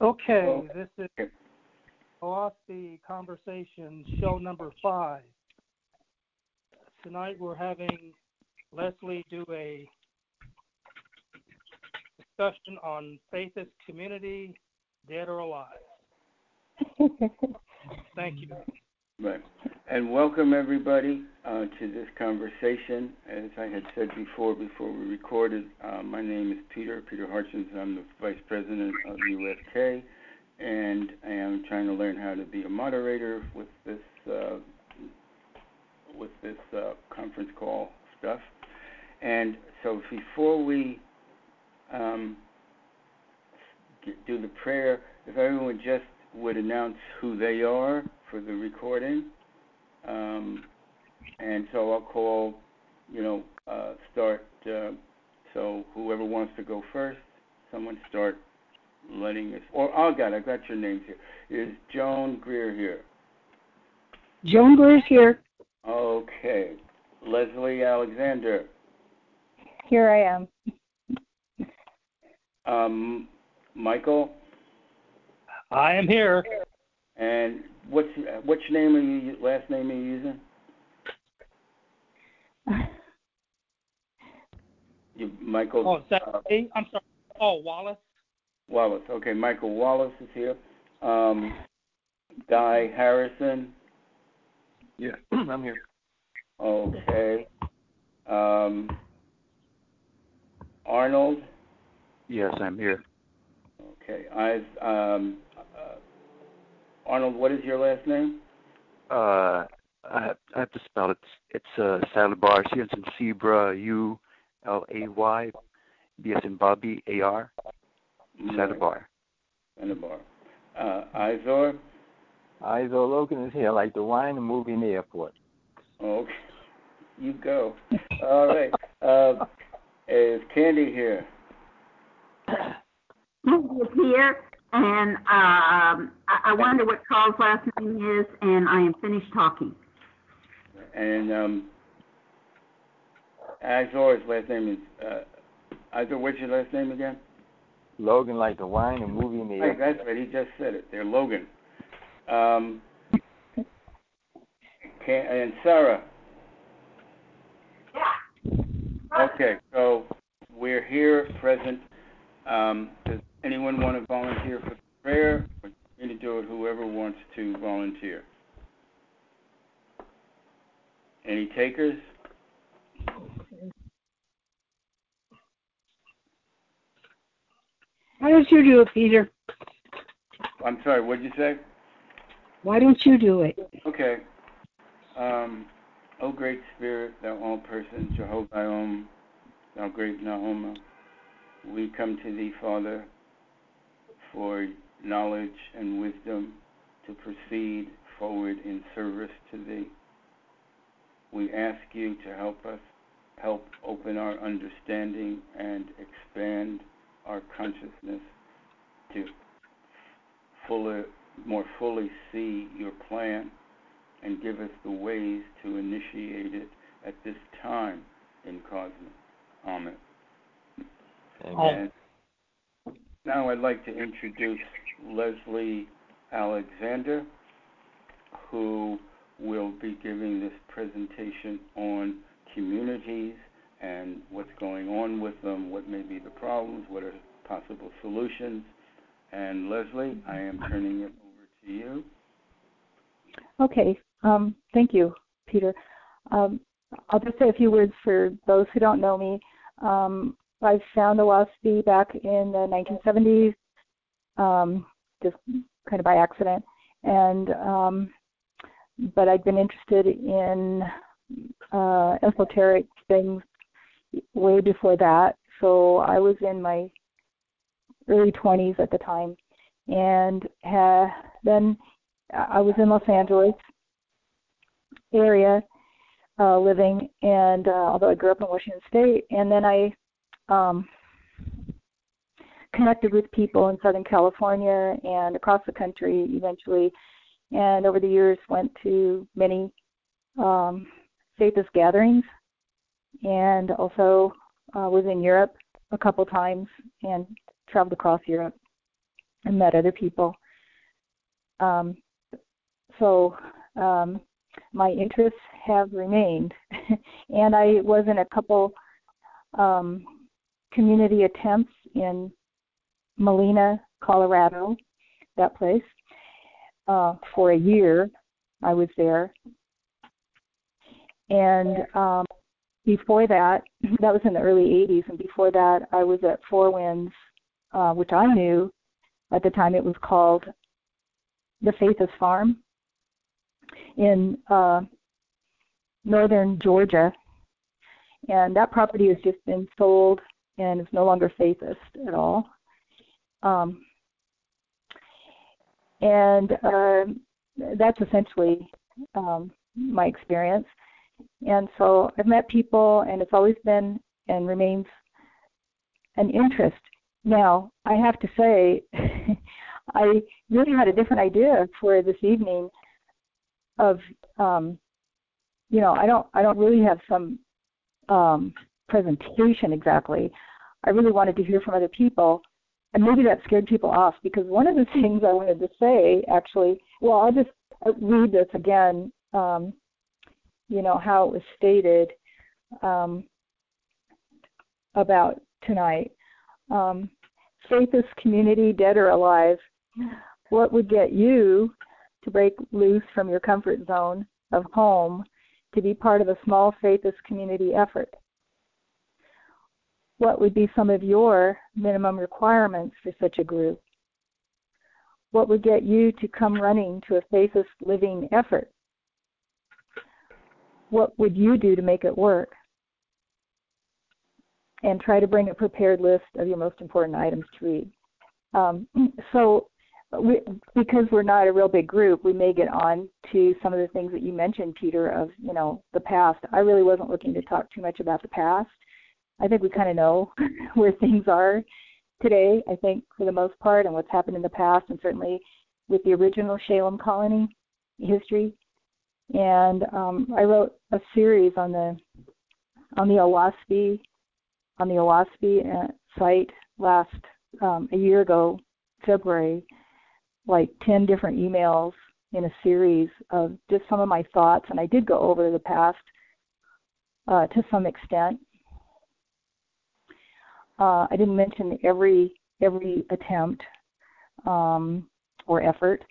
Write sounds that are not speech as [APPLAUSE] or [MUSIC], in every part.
Okay, this is off the Conversation, show number five. Tonight we're having Leslie do a discussion on faithist community, dead or alive. [LAUGHS] Thank you. Right. And welcome everybody uh, to this conversation. As I had said before, before we recorded, uh, my name is Peter, Peter Harchins. I'm the Vice President of UFK, and I am trying to learn how to be a moderator with this uh, with this uh, conference call stuff. And so before we um, do the prayer, if everyone just would announce who they are for the recording. Um, and so I'll call, you know, uh, start. Uh, so whoever wants to go first, someone start letting us. Or oh God, I got your names here. Is Joan Greer here? Joan Greer's here. Okay. Leslie Alexander. Here I am. Um, Michael. I am here. And what's which name are you last name are you using? You, Michael. Oh, is that uh, I'm sorry. Oh, Wallace. Wallace. Okay, Michael Wallace is here. Um, Guy Harrison. Yeah, [CLEARS THROAT] I'm here. Okay. Um, Arnold. Yes, I'm here. Okay. I've um, Arnold, what is your last name? Uh, I have, I have to spell it. It's uh, Salabar. C as in zebra. U L A Y. B as in Bobby. A R. Salabar. Salabar. Uh, Izor. Izor Logan is here, like the wine and movie in the airport. Okay. [LAUGHS] You go. All right. Uh, is Candy here? Candy is here. And um, I, I wonder what Carl's last name is, and I am finished talking. And um, Azor's last name is uh, Azor. What's your last name again? Logan, like the wine and movie in the right, That's right. He just said it. They're Logan. Um, can, and Sarah. Yeah. Okay, so we're here present. Um, does anyone want to volunteer for prayer? We're going to do it whoever wants to volunteer. Any takers? Why don't you do it, Peter? I'm sorry, what did you say? Why don't you do it? Okay. Um, o great spirit, thou all person, Jehovah, thou great Nahoma, we come to thee, Father, for knowledge and wisdom to proceed forward in service to thee. We ask you to help us, help open our understanding and expand our consciousness to fully, more fully see your plan and give us the ways to initiate it at this time in Kosmon. Amen. Amen. Now I'd like to introduce Leslie Alexander, who will be giving this presentation on communities and what's going on with them, what may be the problems, what are possible solutions. And Leslie, I am turning it over to you. Okay. Um, thank you, Peter. Um, I'll just say a few words for those who don't know me. Um, I found Oahspe back in the 1970s, um, just kind of by accident, and um, but I'd been interested in uh, esoteric things way before that. So I was in my early 20s at the time, and uh, then I was in Los Angeles area uh, living, and uh, although I grew up in Washington State, and then I um, connected with people in Southern California and across the country eventually, and over the years went to many um, gatherings, and also uh, was in Europe a couple times and traveled across Europe. and met other people. Um, so um, my interests have remained, [LAUGHS] and I was in a couple um, community attempts in Molina, Colorado, that place, uh, for a year. I was there, and um, before that, [CLEARS THROAT] that was in the early 80s, and before that, I was at Four Winds, uh, which I knew at the time it was called the Faithist Farm in uh, northern Georgia. And that property has just been sold and is no longer Faithist at all. Um, and uh, that's essentially um, my experience. And so I've met people, and it's always been and remains an interest. Now, I have to say, [LAUGHS] I really had a different idea for this evening of um, you know, I don't I don't really have some um, presentation exactly. I really wanted to hear from other people, and maybe that scared people off because one of the things I wanted to say actually, well, I'll just read this again. Um, you know how it was stated um, about tonight. Um, community, dead or alive. What would get you to break loose from your comfort zone of home to be part of a small faithist community effort? What would be some of your minimum requirements for such a group? What would get you to come running to a faithist living effort? What would you do to make it work? And try to bring a prepared list of your most important items to read. Um, [CLEARS THROAT] so we, because we're not a real big group, we may get on to some of the things that you mentioned, Peter, of you know the past. I really wasn't looking to talk too much about the past. I think we kind of know [LAUGHS] where things are today. I think for the most part, and what's happened in the past, and certainly with the original Shalam colony history. And um, I wrote a series on the on the Oahspe on the Oahspe uh, site last um, a year ago, February, like 10 different emails in a series of just some of my thoughts, and I did go over the past uh, to some extent. Uh, I didn't mention every every attempt um, or effort,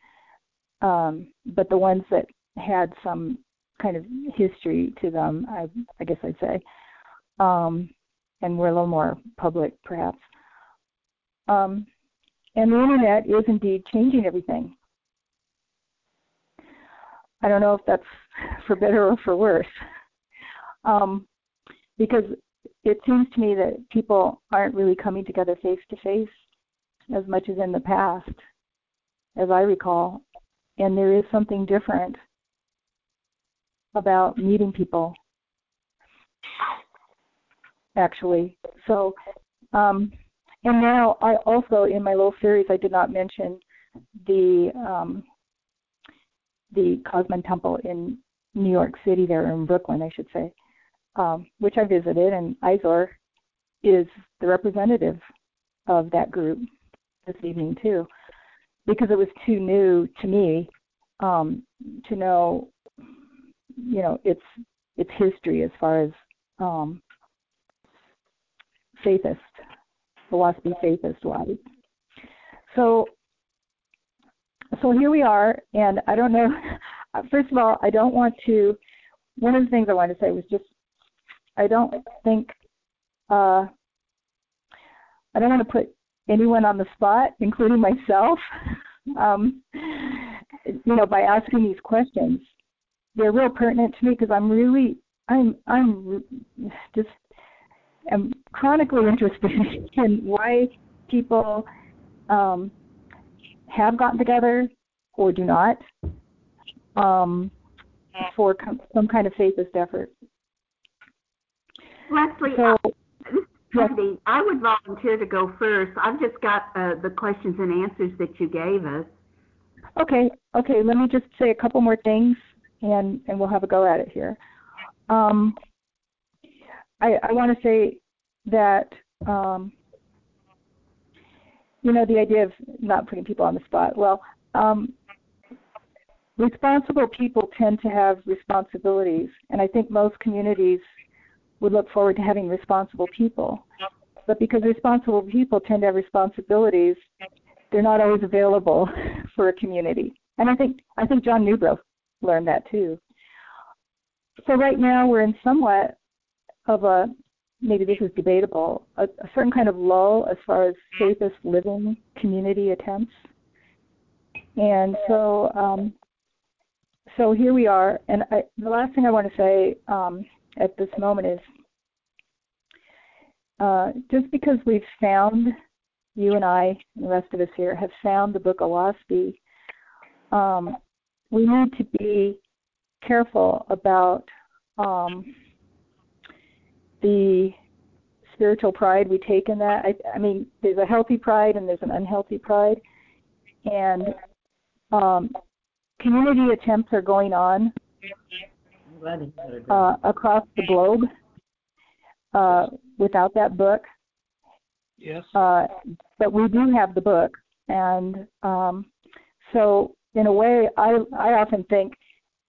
um, but the ones that had some kind of history to them, I, I guess I'd say, um, and were a little more public, perhaps. Um, and the internet is indeed changing everything. I don't know if that's [LAUGHS] for better or for worse. Um, because it seems to me that people aren't really coming together face to face as much as in the past, as I recall. And there is something different about meeting people, actually. So, um, and now I also in my little series I did not mention the um, the Kosmon Temple in New York City, there in Brooklyn, I should say, um, which I visited, and Izor is the representative of that group this evening too, because it was too new to me um, to know, you know, its its history as far as um, faithist philosophy faithist wise. So so here we are, and I don't know. [LAUGHS] First of all, I don't want to. One of the things I wanted to say was just I don't think uh, I don't want to put anyone on the spot, including myself. [LAUGHS] Um, you know, by asking these questions, they're real pertinent to me because I'm really I'm I'm just am chronically [LAUGHS] interested in why people um, have gotten together or do not um, for com- some kind of faithist effort. Leslie, so, Cindy, I would volunteer to go first. I've just got uh, the questions and answers that you gave us. Okay, okay. Let me just say a couple more things, and and we'll have a go at it here. Um, I, I want to say that um, you know, the idea of not putting people on the spot. Well, um, responsible people tend to have responsibilities, and I think most communities would look forward to having responsible people. But because responsible people tend to have responsibilities, they're not always available [LAUGHS] for a community. And I think I think John Newbrough learned that too. So right now we're in somewhat of a maybe this is debatable a, a certain kind of lull as far as faithist living community attempts. And so um, so here we are. And I, the last thing I want to say um, at this moment is uh, just because we've found, you and I and the rest of us here have found the book Oahspe, um, we need to be careful about um, the spiritual pride we take in that. I, I mean, there's a healthy pride and there's an unhealthy pride. And um, community attempts are going on uh, across the globe uh, without that book. Yes. Uh, but we do have the book, and um, so in a way, I I often think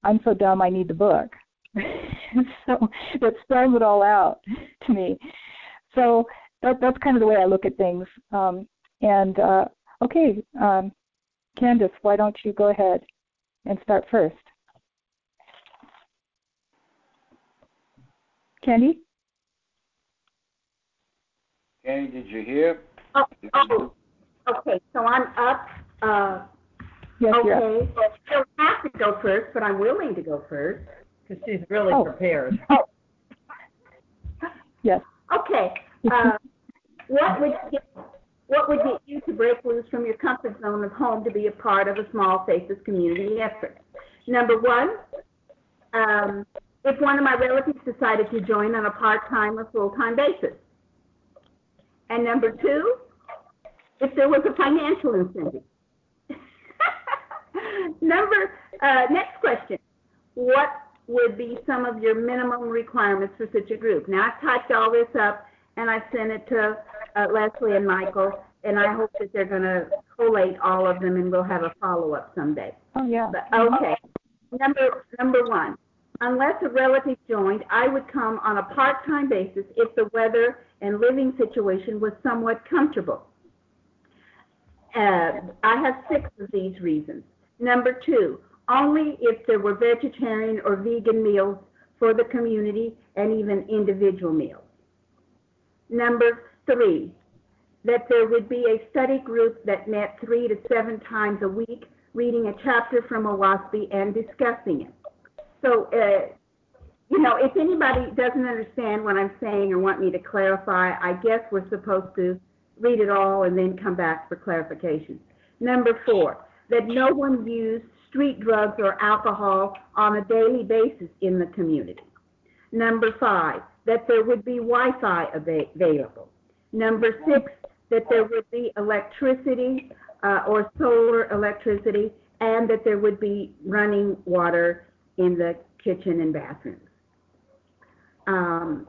I'm so dumb I need the book. [LAUGHS] so that spells it all out to me. So that that's kind of the way I look at things. Um, and uh, okay, um, Candace, why don't you go ahead and start first? Candy? Candy, did you hear? Oh, oh, okay, so I'm up, uh, Yes, you're up. okay, so I don't have to go first, but I'm willing to go first. Because she's really Oh. prepared. [LAUGHS] Yes. Okay, uh, what would get, what would get you to break loose from your comfort zone of home to be a part of a small faithist community effort? Number one, um, if one of my relatives decided to join on a part-time or full-time basis. And number two, if there was a financial incentive. [LAUGHS] number, uh, next question. What would be some of your minimum requirements for such a group? Now, I've typed all this up and I sent it to uh, Leslie and Michael, and I hope that they're going to collate all of them and we'll have a follow-up someday. Oh yeah. But, okay. Number, number one, unless a relative joined, I would come on a part-time basis if the weather and living situation was somewhat comfortable. Uh, I have six of these reasons. Number two, only if there were vegetarian or vegan meals for the community and even individual meals. Number three, that there would be a study group that met three to seven times a week, reading a chapter from Oahspe and discussing it. So, uh, you know, if anybody doesn't understand what I'm saying or want me to clarify, I guess we're supposed to read it all and then come back for clarification. Number four, that no one use street drugs or alcohol on a daily basis in the community. Number five, that there would be Wi-Fi ava- available. Number six, that there would be electricity uh, or solar electricity, and that there would be running water in the kitchen and bathrooms. Um,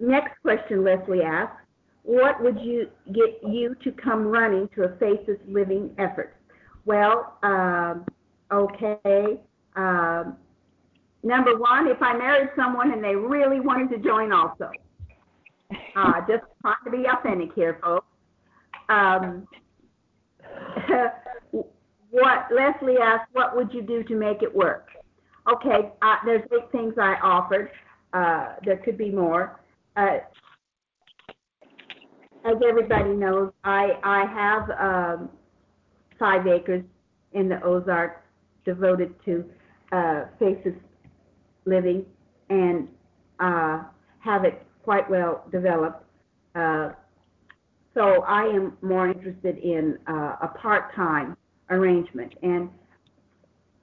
next question Leslie asks, what would you get you to come running to a faithist living effort? Well, um, okay. Um, number one, if I married someone and they really wanted to join also. Uh, [LAUGHS] just trying to be authentic here, folks. Um, [LAUGHS] what Leslie asked, what would you do to make it work? Okay, uh, there's eight things I offered. Uh, there could be more. Uh, as everybody knows, I I have um, five acres in the Ozarks devoted to uh, faithist living and uh, have it quite well developed. Uh, so I am more interested in uh, a part-time arrangement. And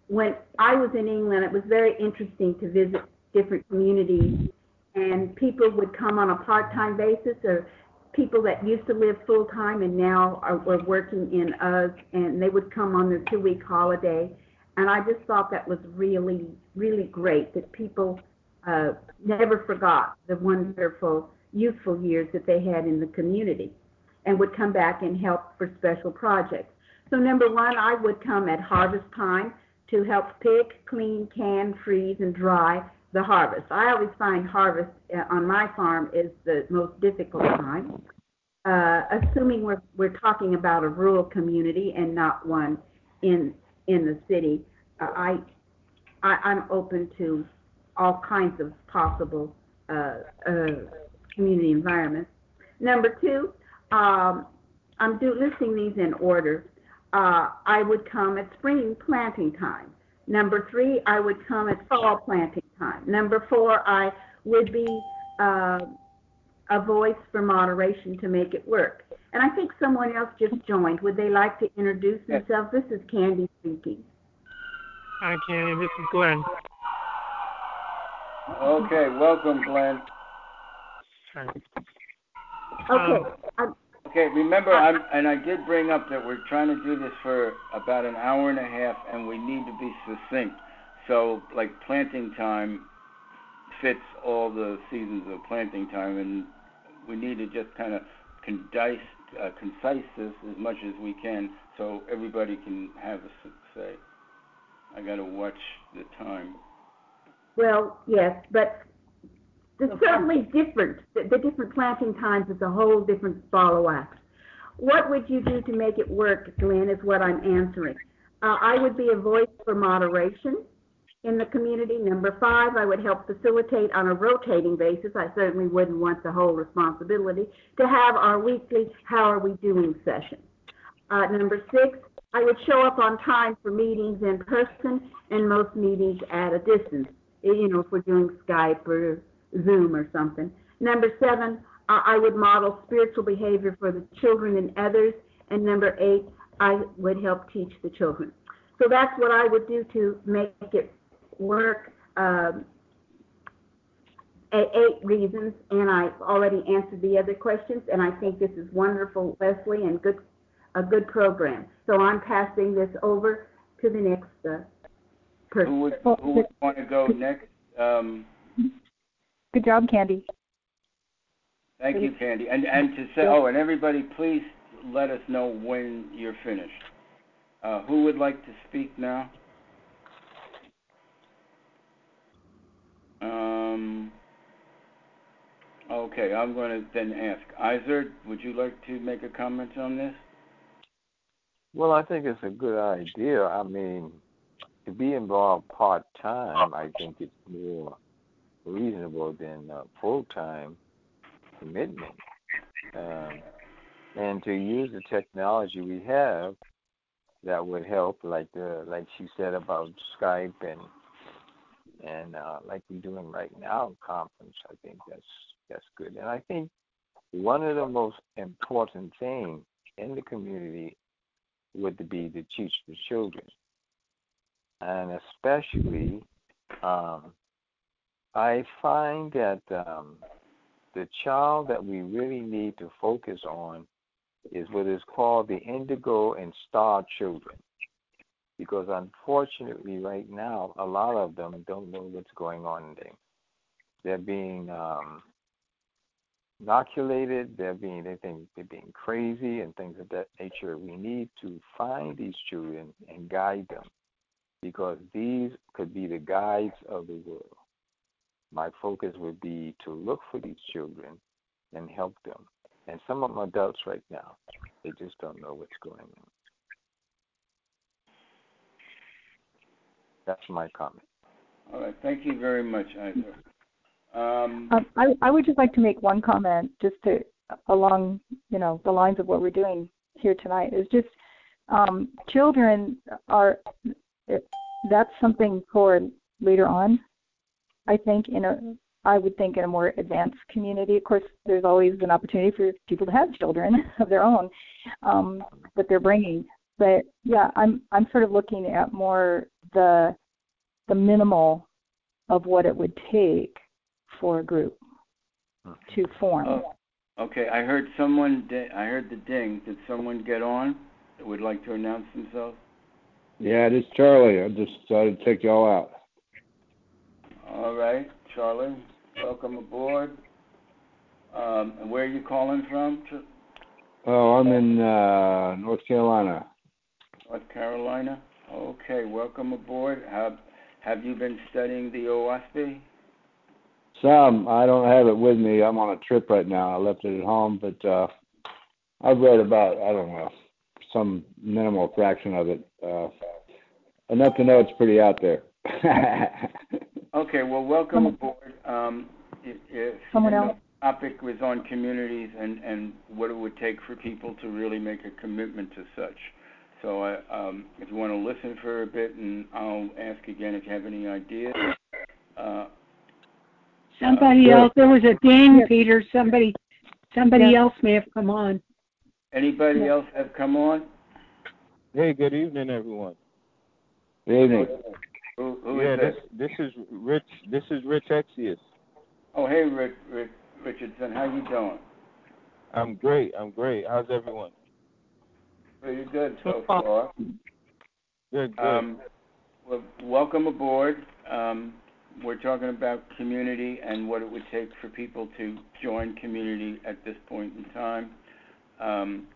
when I was in England, it was very interesting to visit different communities, and people would come on a part-time basis, or people that used to live full-time and now are, working in us, and they would come on their two-week holiday. And I just thought that was really, really great that people uh, never forgot the wonderful youthful years that they had in the community. and would come back and help for special projects. So number one, I would come at harvest time to help pick, clean, can, freeze, and dry the harvest. I always find harvest uh, on my farm is the most difficult time. Uh, assuming we're, we're talking about a rural community and not one in, in the city, uh, I, I, I'm open to all kinds of possible uh, uh, community environments. Number two, um, I'm do, listing these in order. Uh, I would come at spring planting time. Number three, I would come at fall planting time. Number four, I would be uh, a voice for moderation to make it work. And I think someone else just joined. Would they like to introduce themselves? This is Candy speaking. Hi, Candy. This is Glenn. Okay, welcome, Glenn. Okay. Um, Okay, remember, I'm, and I did bring up that we're trying to do this for about an hour and a half, and we need to be succinct. So, like planting time fits all the seasons of planting time, and we need to just kind of concise, uh, concise this as much as we can, so everybody can have a say. I got to watch the time. Well, yes, but it's certainly different. The, the different planting times is a whole different follow-up. What would you do to make it work, Glenn, is what I'm answering. Uh, I would be a voice for moderation in the community. Number five, I would help facilitate on a rotating basis. I certainly wouldn't want the whole responsibility to have our weekly How Are We Doing session. Uh, number six, I would show up on time for meetings in person and most meetings at a distance. You know, if we're doing Skype or Zoom or something. Number seven, I I would model spiritual behavior for the children and others. And number eight, I would help teach the children. So that's what I would do to make it work. Um, eight reasons, and I've already answered the other questions, and I think this is wonderful, Leslie, and good, a good program. So I'm passing this over to the next uh, person. Who would, who would want to go next? Um, Good job, Candy. Thank you, Candy. And and to say, oh, and everybody, please let us know when you're finished. Uh, who would like to speak now? Um. Okay, I'm going to then ask Izard. Would you like to make a comment on this? Well, I think it's a good idea. I mean, to be involved part time, I think it's more reasonable than a full time commitment. Um, and to use the technology we have that would help, like the like she said about Skype and and uh, like we're doing right now, conference. I think that's that's good. And I think one of the most important things in the community would be to teach the children, and especially um, I find that um, the child that we really need to focus on is what is called the indigo and star children. Because unfortunately, right now, a lot of them don't know what's going on in them. They're being um, inoculated. They're being they think they're being crazy and things of that nature. We need to find these children and guide them, because these could be the guides of the world my focus would be to look for these children and help them. And some of them are adults right now. They just don't know what's going on. That's my comment. All right, thank you very much, Izard. Um, Um, I, I would just like to make one comment, just to along you know the lines of what we're doing here tonight. Is just um, children are that's something for later on. I think in a I would think in a more advanced community. Of course, there's always an opportunity for people to have children [LAUGHS] of their own um, that they're bringing. But yeah, I'm I'm sort of looking at more the the minimal of what it would take for a group to form. Oh, okay, I heard someone. Di- I heard the ding. Did someone get on? That would like to announce themselves? Yeah, it is Charlie. I just decided to take y'all out. All right, Charlie, welcome aboard. Um, and where are you calling from? Oh, I'm in uh, North Carolina. North Carolina. Okay, welcome aboard. Have Have you been studying the Oahspe? Some. I don't have it with me. I'm on a trip right now. I left it at home, but uh, I've read about I don't know some minimal fraction of it. Uh, enough to know it's pretty out there. [LAUGHS] okay, well, welcome aboard. Um, if, if Someone else. The topic was on communities and and what it would take for people to really make a commitment to such. So, I, um, if you want to listen for a bit, and I'll ask again if you have any ideas. Uh, Somebody uh, else, there was a ding, Peter, somebody, somebody Yeah. else may have come on. anybody Yeah. else have come on? Hey, good evening, everyone. Good evening. Who, who yeah, is this this? this is Rich. This is Rich Exius. Oh, hey, Rick, Rick Richardson, how you doing? I'm great. I'm great. How's everyone? Pretty good so So far. far. Good. Good. Um, well, welcome aboard. Um, we're talking about community and what it would take for people to join community at this point in time. Um,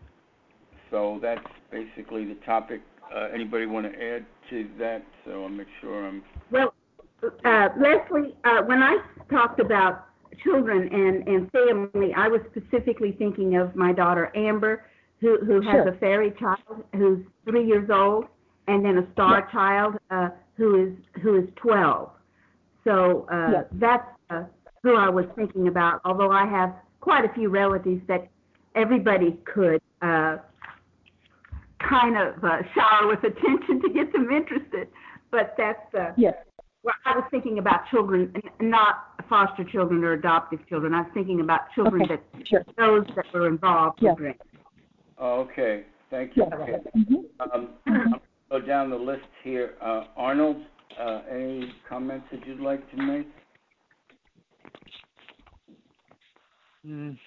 so that's basically the topic. Uh, anybody want to add to that? So I'll make sure I'm. Well, uh, Leslie, uh, when I talked about children and, and family, I was specifically thinking of my daughter Amber, who, who has a fairy child who's three years old, and then a star child uh, who is who is twelve. So uh, Yes. that's uh, who I was thinking about. Although I have quite a few relatives that everybody could uh, kind of uh, shower with attention to get them interested. But that's uh, Yes. well, I was thinking about children, n- not foster children or adoptive children. I was thinking about children Okay. that Sure. those that were involved Yeah. with. Oh, okay. Thank you. Yes. Okay. Mhm. Um, I'll go down the list here. Uh, Arnold, uh, any comments that you'd like to make? Mm.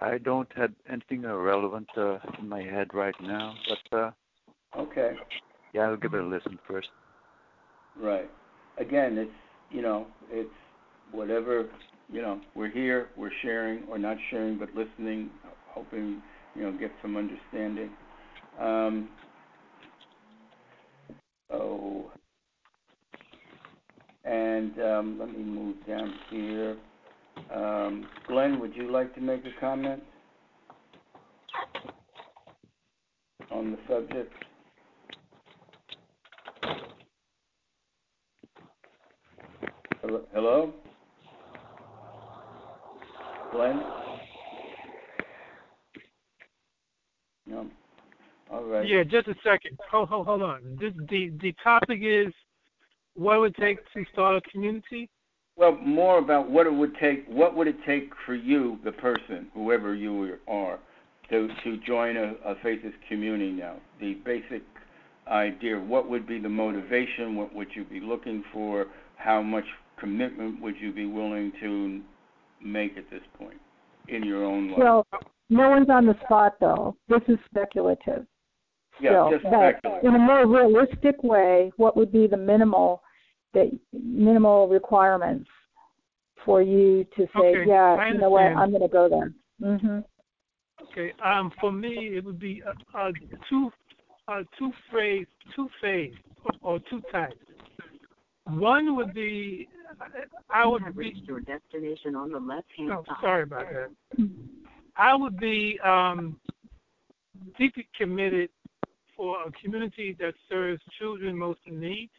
I don't have anything relevant uh, in my head right now, but uh, Okay. yeah, I'll give it a listen first. Right. Again, it's, you know, it's whatever, you know, we're here, we're sharing or not sharing, but listening, hoping, you know, get some understanding. Um, oh, and um, let me move down here. Um, Glenn, would you like to make a comment on the subject? Hello? Glenn? No. All right. Yeah, just a second. Hold, hold, hold on. This, the the topic is what it would take to start a community. Well, more about what it would take. What would it take for you, the person, whoever you are, to to join a, a faithist community now? The basic idea. What would be the motivation? What would you be looking for? How much commitment would you be willing to make at this point in your own life? Well, no one's on the spot though. This is speculative. yeah, still, just but in a more realistic way, what would be the minimal that minimal requirements for you to say, Okay, yeah, I you know what. I'm going to go there. Mhm. Okay. Um, for me, it would be a, uh, two, uh, two phrase, two phase, or, or two types. One would be, I would have be. your destination on the left-hand Oh, side. sorry about that. I would be um, deeply committed for a community that serves children most in need,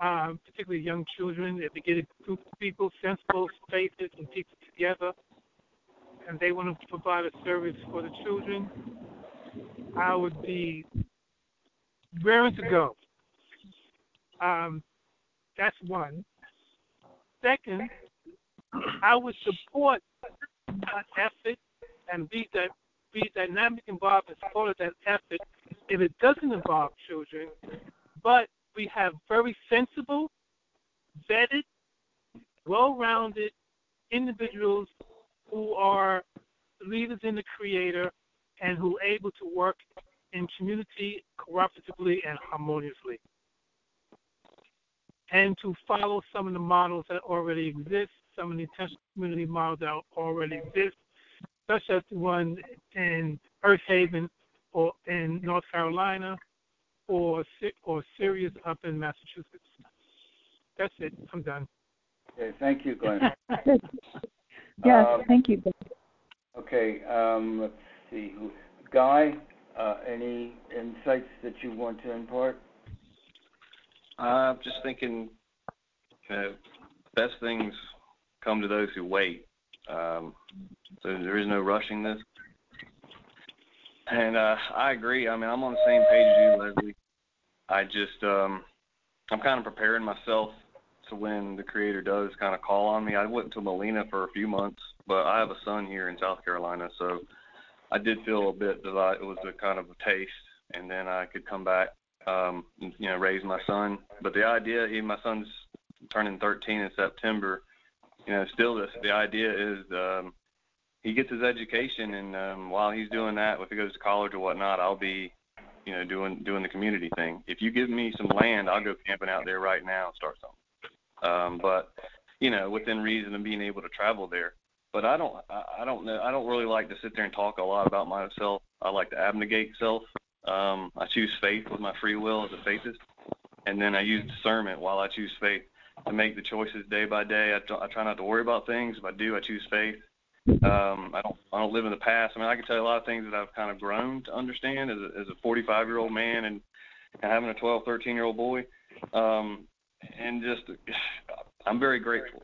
um, particularly young children. If they get a group of people, sensible, spaces, and people together, and they want to provide a service for the children, I would be raring to go. Um, that's one. Second, I would support an effort and be that be dynamic involved in support of that effort if it doesn't involve children, but we have very sensible, vetted, well rounded individuals who are leaders in the creator and who are able to work in community cooperatively and harmoniously. And to follow some of the models that already exist, some of the intentional community models that already exist, such as the one in Earthaven or in North Carolina or or Sirius up in Massachusetts. That's it. I'm done. Okay, thank you, Glenn. [LAUGHS] yes, Um, thank you. Okay, um, let's see. Guy, uh, any insights that you want to impart? I'm just thinking, you know, best things come to those who wait. Um, so there is no rushing this. And uh, I agree. I mean, I'm on the same page as you, Leslie. I just, um, I'm kind of preparing myself to when the creator does kind of call on me. I went to Molina for a few months, but I have a son here in South Carolina, so I did feel a bit that I, it was a kind of a taste, and then I could come back, um, and, you know, raise my son. But the idea, even my son's turning 13 in September, you know, still this, the idea is um, he gets his education, and um, while he's doing that, if he goes to college or whatnot, I'll be, you know, doing doing the community thing. If you give me some land, I'll go camping out there right now and start something. Um, but you know, within reason and being able to travel there. But I don't, I, I don't know, I don't really like to sit there and talk a lot about myself. I like to abnegate self. Um, I choose faith with my free will as a faithist, and then I use discernment while I choose faith to make the choices day by day. I, I try not to worry about things. If I do, I choose faith. Um, I don't I don't live in the past. I mean, I can tell you a lot of things that I've kind of grown to understand as a, as a 45 year old man and, and having a 12, 13 year old boy. Um, and just I'm very grateful,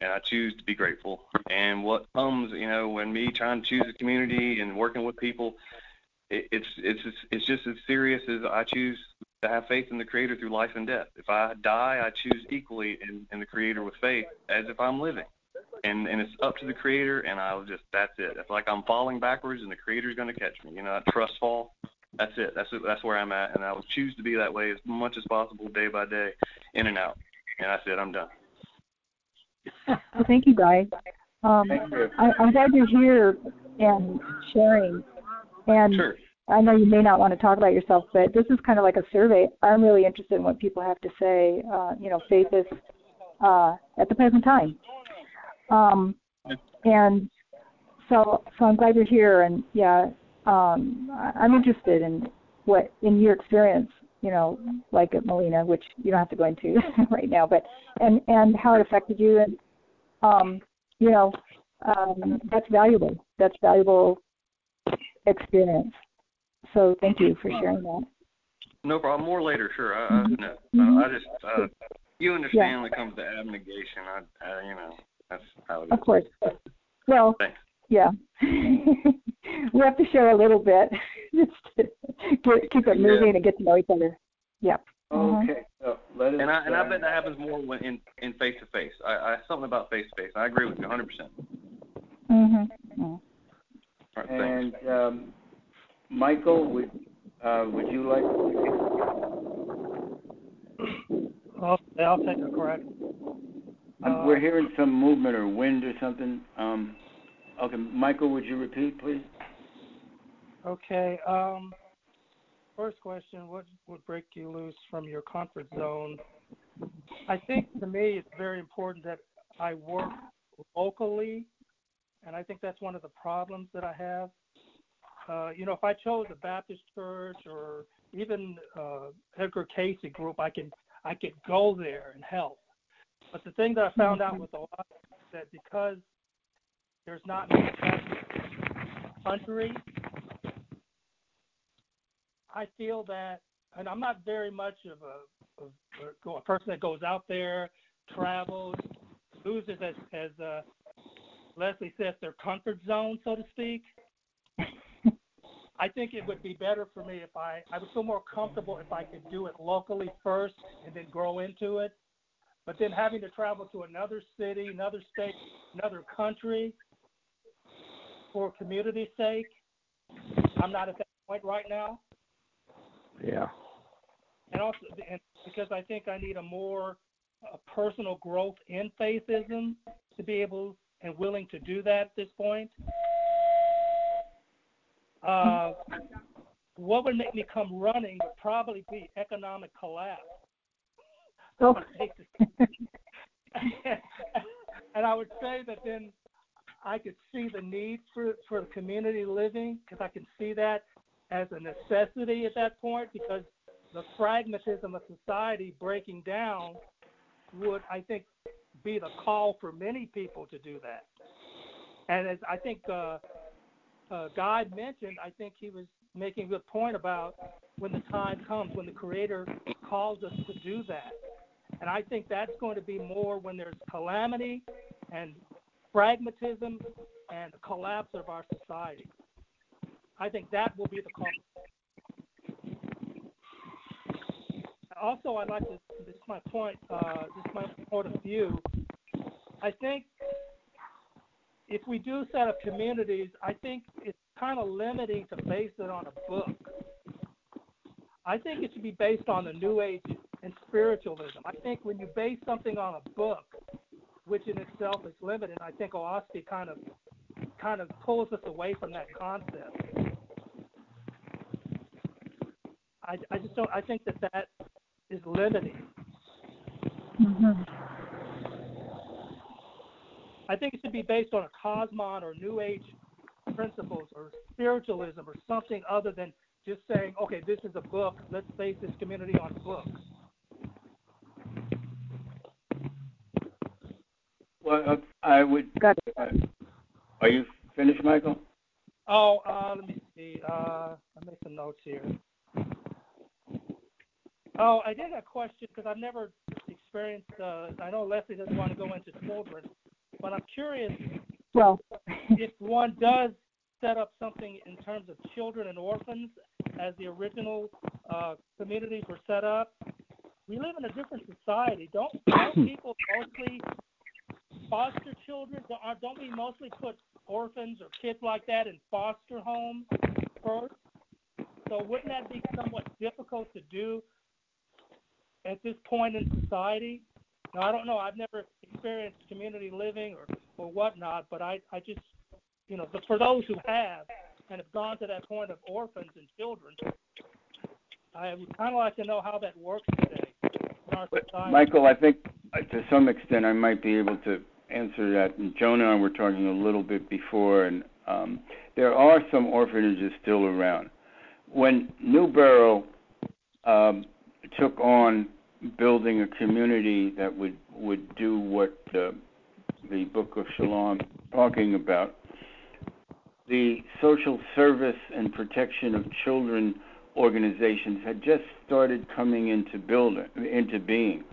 and I choose to be grateful. And what comes, you know, when me trying to choose a community and working with people, it, it's it's it's just as serious as I choose to have faith in the Creator through life and death. If I die, I choose equally in, in the Creator with faith as if I'm living. And and it's up to the Creator, and I'll just that's it. It's like I'm falling backwards, and the Creator's going to catch me. You know, that trust fall. That's it. That's it. That's where I'm at, and I will choose to be that way as much as possible, day by day, in and out. And that's it. I'm done. [LAUGHS] Well, thank you, guys. Um, Thank you. I, I'm glad you're here and sharing. And Sure. I know you may not want to talk about yourself, but this is kind of like a survey. I'm really interested in what people have to say. Uh, you know, faith is uh, at the present time. Um, and so, so I'm glad you're here. And yeah, um, I'm interested in what in your experience. You know, like at Molina, which you don't have to go into [LAUGHS] right now, but and and how it affected you and um, you know, um, that's valuable. That's valuable experience. So thank you for sharing that. No problem. More later, sure. I, I no. Mhm. I, just uh, you understand when it comes to abnegation. I, I you know that's how it is. Of course. Well, Thanks. yeah. [LAUGHS] we have to share a little bit [LAUGHS] just to get, keep it moving and get to know each other. Yeah. Mhm. Okay, so let us. And I and I bet that happens more when in in face to face. I I something about face to face. I agree with you 100. percent Mhm. All right, thanks. And um, Michael, would uh, would you like? To... I'll, I'll take a crack. We're hearing some movement or wind or something. Um, okay, Michael, would you repeat, please? Okay. Um, first question: What would break you loose from your comfort zone? I think to me it's very important that I work locally, and I think that's one of the problems that I have. Uh, you know, if I chose a Baptist church or even uh, Edgar Cayce group, I could I could go there and help. But the thing that I found out with a lot is that because there's not country, I feel that, and I'm not very much of a, of a person that goes out there, travels, loses as, as uh, Leslie says, their comfort zone, so to speak. I think it would be better for me if I, I would feel more comfortable if I could do it locally first and then grow into it. But then having to travel to another city, another state, another country for community sake, I'm not at that point right now. Yeah. and also and because I think I need a more uh, personal growth in faithism to be able and willing to do that at this point. Uh, what would make me come running would probably be economic collapse. Oh. [LAUGHS] and I would say that then I could see the need for for community living because I can see that as a necessity at that point because the pragmatism of society breaking down would, I think, be the call for many people to do that. And as I think uh, uh, Guy mentioned, I think he was making a good point about when the time comes, when the Creator calls us to do that. And I think that's going to be more when there's calamity and pragmatism and the collapse of our society. I think that will be the call. Also, I'd like to, this is my point, uh, this is my point of view. I think if we do set up communities, I think it's kind of limiting to base it on a book. I think it should be based on the New Age and spiritualism. I think when you base something on a book, which in itself is limited, I think Oahspe kind of kind of pulls us away from that concept. I, I just don't. I think that that is limiting. Mm-hmm. I think it should be based on a Kosmon or New Age principles or spiritualism or something other than just saying, okay, this is a book. Let's base this community on a book. Well, uh, I would. Got it. Uh, are you finished, Michael? Oh, uh, let me see. Uh, I made some notes here. Oh, I did have a question because I've never experienced. Uh, I know Leslie doesn't want to go into children, but I'm curious. Well, if one does set up something in terms of children and orphans as the original uh, communities were set up, we live in a different society. Don't don't people mostly foster children? Don't we mostly put orphans or kids like that in foster homes first? So wouldn't that be somewhat difficult to do at this point in society? Now I don't know. I've never experienced community living or or whatnot, but I I just you know, but for those who have and have gone to that point of orphans and children, I would kind of like to know how that works today in our society. Michael, I think uh, to some extent I might be able to answer that. And Jonah and I were talking a little bit before, and um, there are some orphanages still around. When Newbrough um, took on building a community that would would do what uh, the Book of Shalam talking about, the social service and protection of children organizations had just started coming into building into being.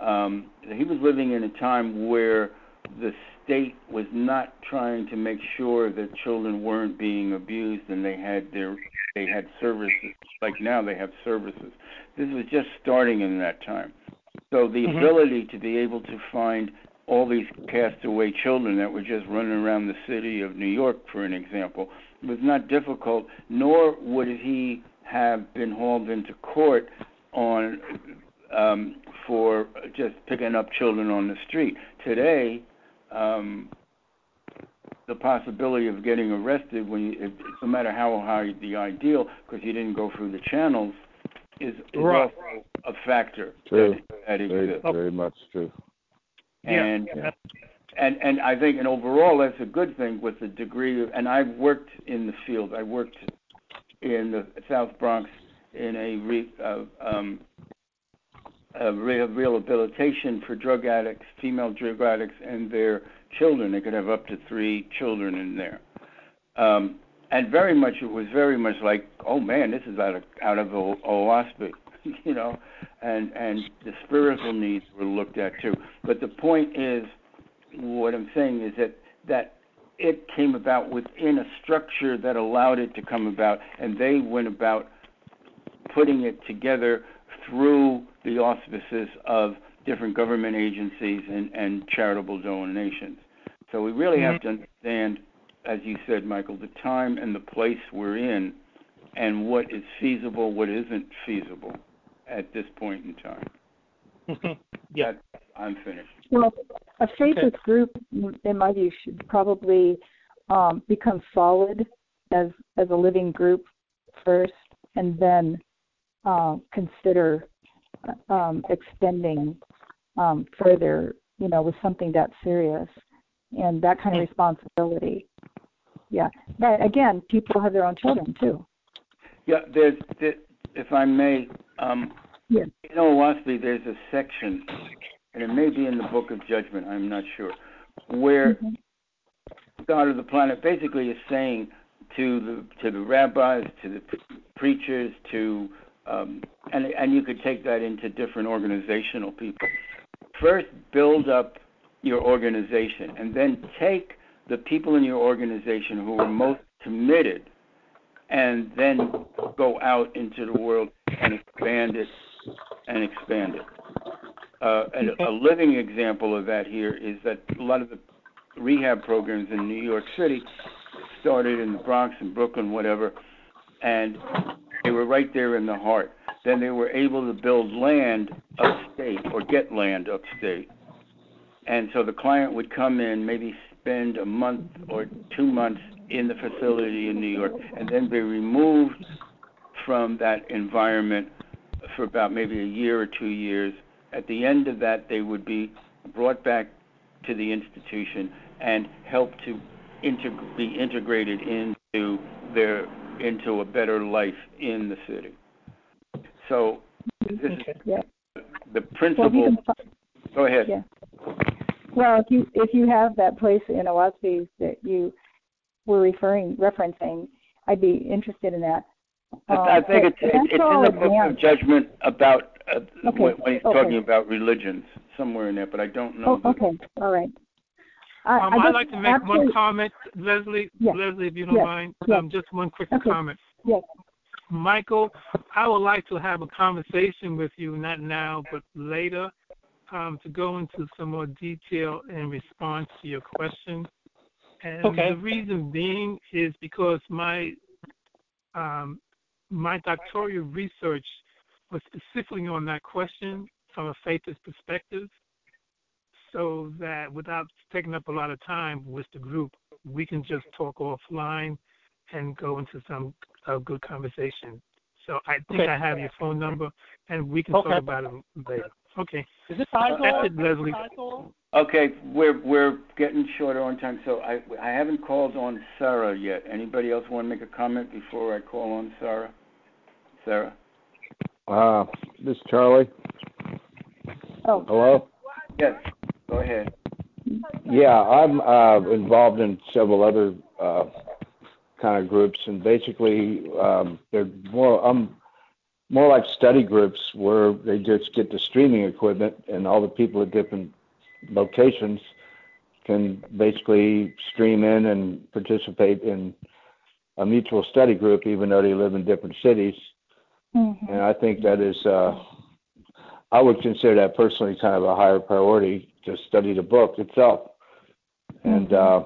Um, he was living in a time where the state was not trying to make sure that children weren't being abused and they had their they had services like now they have services. This was just starting in that time. So the mm-hmm. ability to be able to find all these castaway children that were just running around the city of New York, for an example, was not difficult, nor would he have been hauled into court on um, for just picking up children on the street. Today, um, the possibility of getting arrested when you, it, no matter how high the ideal, because you didn't go through the channels, is, is right. also a factor true. that, that exists. Very, very much true. And yeah. and and I think, and overall, that's a good thing with the degree of. And I've worked in the field. I worked in the South Bronx in a re, uh, um, a rehabilitation for drug addicts, female drug addicts, and their children. They could have up to three children in there. Um, and very much, it was very much like, oh man, this is out of out of Oahspe, [LAUGHS] you know and and the spiritual needs were looked at too. But the point is, what I'm saying is that that it came about within a structure that allowed it to come about, and they went about putting it together through the auspices of different government agencies and, and charitable donations. So we really mm-hmm. have to understand, as you said, Michael, the time and the place we're in, and what is feasible, what isn't feasible at this point in time. yeah, that, I'm finished. Well, a faithist okay. group, in my view, should probably um, become solid as as a living group first, and then uh, consider um, extending um, further. You know, with something that serious. and that kind of responsibility. Yeah, but again, people have their own children too. Yeah, there's, there, if I may, um, Yes. in Oahspe, there's a section, and it may be in the Book of Judgment, I'm not sure, where Mhm. God of the planet basically is saying to the to the rabbis, to the preachers, to um, and and you could take that into different organizational people. First, build up your organization, and then take the people in your organization who are most committed, and then go out into the world and expand it and expand it. Uh, and a living example of that here is that a lot of the rehab programs in New York City started in the Bronx and Brooklyn, whatever, and they were right there in the heart. Then they were able to build land upstate or get land upstate. And so the client would come in, maybe spend a month or two months in the facility in New York, and then be removed from that environment for about maybe a year or two years. At the end of that, they would be brought back to the institution and help to be integrated into their into a better life in the city. So this is Yeah. the Well, principle. fi- Go ahead. Yeah. Well, if you if you have that place in Oahspe that you were referring referencing, I'd be interested in that. I, Um, I think it's it's, it's in the book of judgment about uh, Okay, when, he's okay. talking about religions somewhere in there, but I don't know. Oh, okay, all right. Um, I'd like to make one comment, Leslie. Yes. Leslie, if you don't Yes. mind, Yes. um, just one quick Okay. comment. Yes. Michael, I would like to have a conversation with you, not now, but later, um, to go into some more detail in response to your question. And Okay. the reason being is because my um, my doctoral research was specifically on that question from a faithist perspective, so that without taking up a lot of time with the group, we can just talk offline and go into some uh, good conversation. So I think Okay. I have your phone number, and we can Okay. talk about it later. Okay. Is it Faisal? That's it, Leslie. Okay, we're we're getting shorter on time, so I I haven't called on Sarah yet. Anybody else want to make a comment before I call on Sarah? Sarah. Uh, this is Charlie. Oh, Hello. Yes. Go ahead. Yeah, I'm uh, involved in several other uh, kind of groups, and basically um, they're more um more like study groups where they just get the streaming equipment, and all the people at different locations can basically stream in and participate in a mutual study group, even though they live in different cities. mhm. And I think that is, uh, I would consider that personally kind of a higher priority to study the book itself. And uh,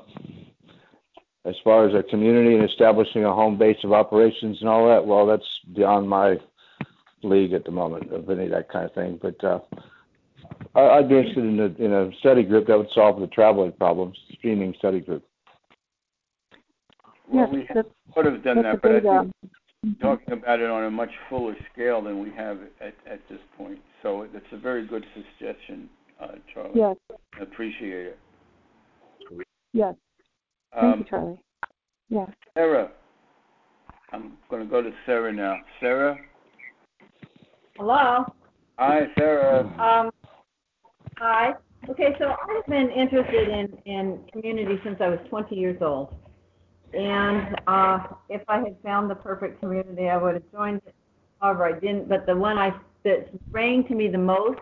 as far as a community and establishing a home base of operations and all that, well, that's beyond my league at the moment of any of that kind of thing. But uh, I, I'd be interested in a, in a study group that would solve the traveling problems, streaming study group. Well, Yes, we that's, could have done that, a but I think um, talking about it on a much fuller scale than we have at at this point. So it's a very good suggestion, uh, Charlie. yes, I appreciate it. yes. Thank you, Um, Charlie. Yes. Sarah. I'm going to go to Sarah now. Sarah. Hello? Hi, Sarah. Um, hi. Okay, so I've been interested in, in community since I was 20 years old. And uh, if I had found the perfect community, I would have joined it. However, I didn't. But the one I that rang to me the most,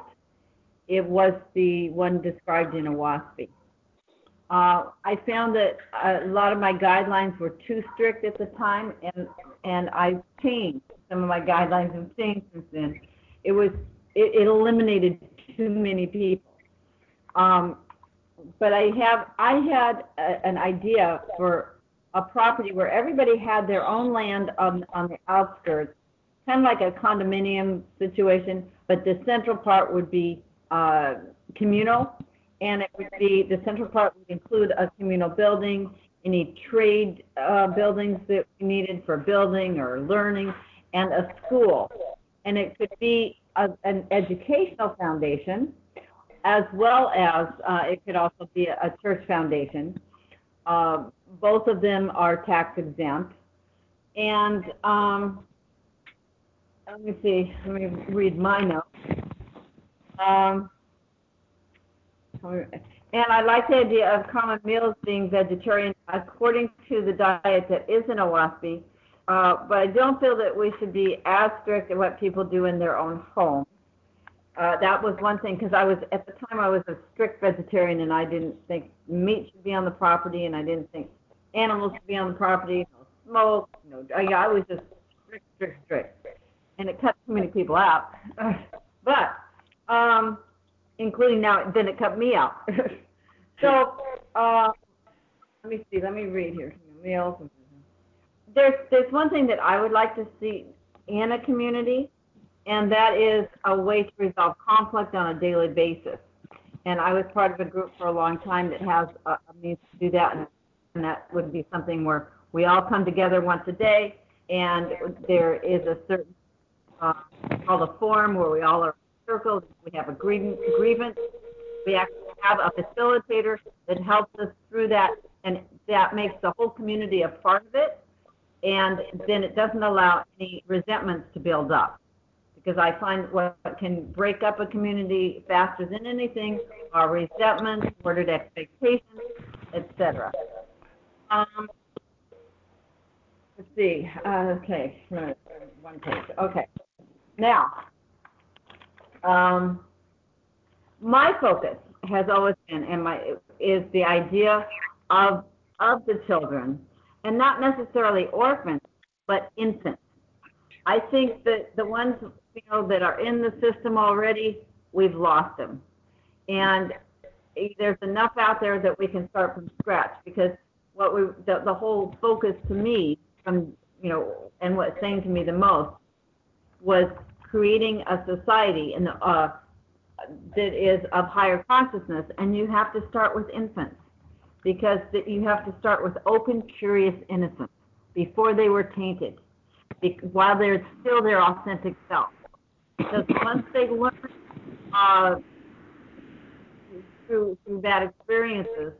it was the one described in Oahspe. Uh, I found that a lot of my guidelines were too strict at the time, and and I've changed. Some of my guidelines have changed since then. It was it, it eliminated too many people. Um, but I have I had a, an idea for a property where everybody had their own land on on the outskirts, kind of like a condominium situation, but the central part would be uh, communal, and it would be the central part would include a communal building, any trade uh, buildings that we needed for building or learning, and a school, and it could be a, an educational foundation as well as uh, it could also be a, church foundation. Uh, both of them are tax exempt. And um, let me see, let me read my notes. Um, and I like the idea of common meals being vegetarian according to the diet that is in Oahspe, uh, but I don't feel that we should be as strict at what people do in their own home. Uh, that was one thing because I was at the time I was a strict vegetarian and I didn't think meat should be on the property and I didn't think animals should be on the property, no smoke, no. I, I was just strict, strict, strict, and it cut too many people out. [LAUGHS] but um, including now, then it cut me out. [LAUGHS] so uh, let me see. Let me read here. There's there's one thing that I would like to see in a community and that is a way to resolve conflict on a daily basis. And I was part of a group for a long time that has a, a means to do that, and that would be something where we all come together once a day, and there is a certain uh, called a forum where we all are circled. We have a grievance. grievance. We actually have a facilitator that helps us through that, and that makes the whole community a part of it. And then it doesn't allow any resentments to build up because I find what can break up a community faster than anything are resentments, ordered expectations, etc. Um, let's see. Uh, okay, one page. Okay. Now, um, my focus has always been, and my is the idea of of the children, and not necessarily orphans, but infants. I think that the ones you know that are in the system already, we've lost them, and there's enough out there that we can start from scratch because what we the, the whole focus to me from you know and what's saying to me the most was creating a society and uh, that is of higher consciousness and you have to start with infants because that you have to start with open curious innocence before they were tainted while they're still their authentic self. Because once they learn uh, through through bad experiences,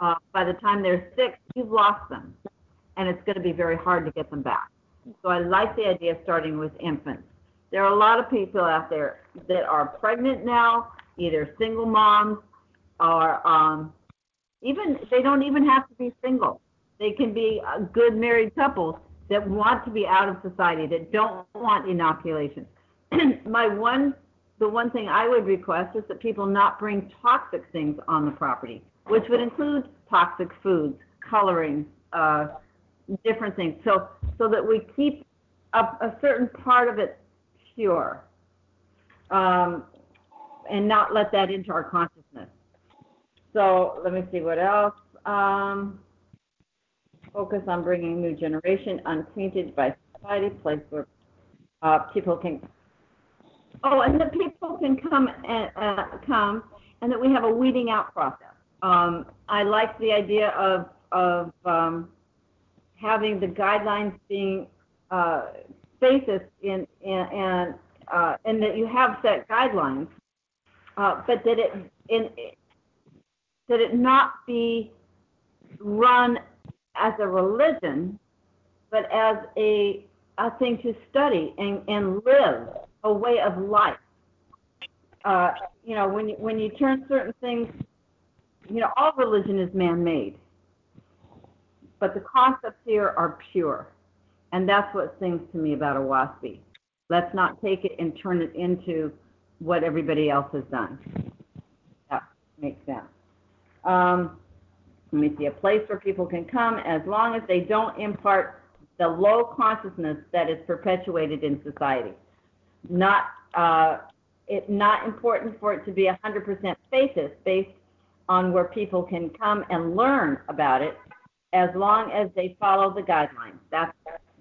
uh, by the time they're six, you've lost them, and it's going to be very hard to get them back. So I like the idea of starting with infants. There are a lot of people out there that are pregnant now, either single moms or um, even they don't even have to be single. They can be good married couples that want to be out of society, that don't want inoculation. [CLEARS THROAT] My one, the one thing I would request is that people not bring toxic things on the property, which would include toxic foods, coloring, uh, different things. So, so that we keep a, a certain part of it pure, um, and not let that into our consciousness. So let me see what else. Um, focus on bringing new generation untainted by society, place where uh, people can. Oh, and that people can come and uh, come, and that we have a weeding out process. Um, I like the idea of of um, having the guidelines being uh, basis in and uh, and that you have set guidelines, uh, but that it in that it not be run as a religion, but as a, a thing to study and, and live, a way of life. Uh, you know, when you, when you turn certain things, you know, all religion is man-made, but the concepts here are pure, and that's what sings to me about Oahspe. Let's not take it and turn it into what everybody else has done. That makes sense. Um, let me see, a place where people can come as long as they don't impart the low consciousness that is perpetuated in society. Not, uh, it, not important for it to be 100% faithist based on where people can come and learn about it as long as they follow the guidelines. That's,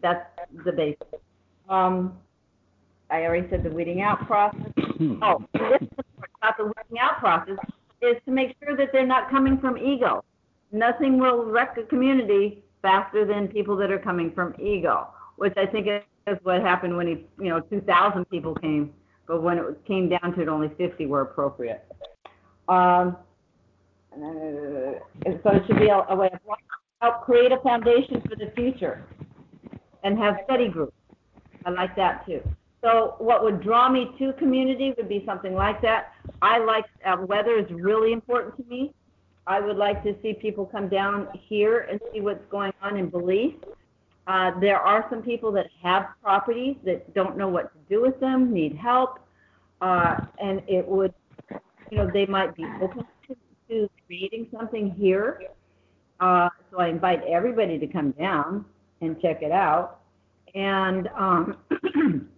that's the basis. Um, I already said the weeding out process. [CLEARS THROAT] oh, this is about the weeding out process is to make sure that they're not coming from ego nothing will wreck a community faster than people that are coming from ego, which I think is what happened when he, you know, 2,000 people came, but when it came down to it, only 50 were appropriate. Um, uh, so it should be a, a way of help create a foundation for the future and have study groups. I like that too. So what would draw me to community would be something like that. I like uh, weather is really important to me. I would like to see people come down here and see what's going on in Belize. Uh, there are some people that have properties that don't know what to do with them, need help, uh, and it would, you know, they might be open to, to creating something here. Uh, so I invite everybody to come down and check it out. And um, [CLEARS THROAT]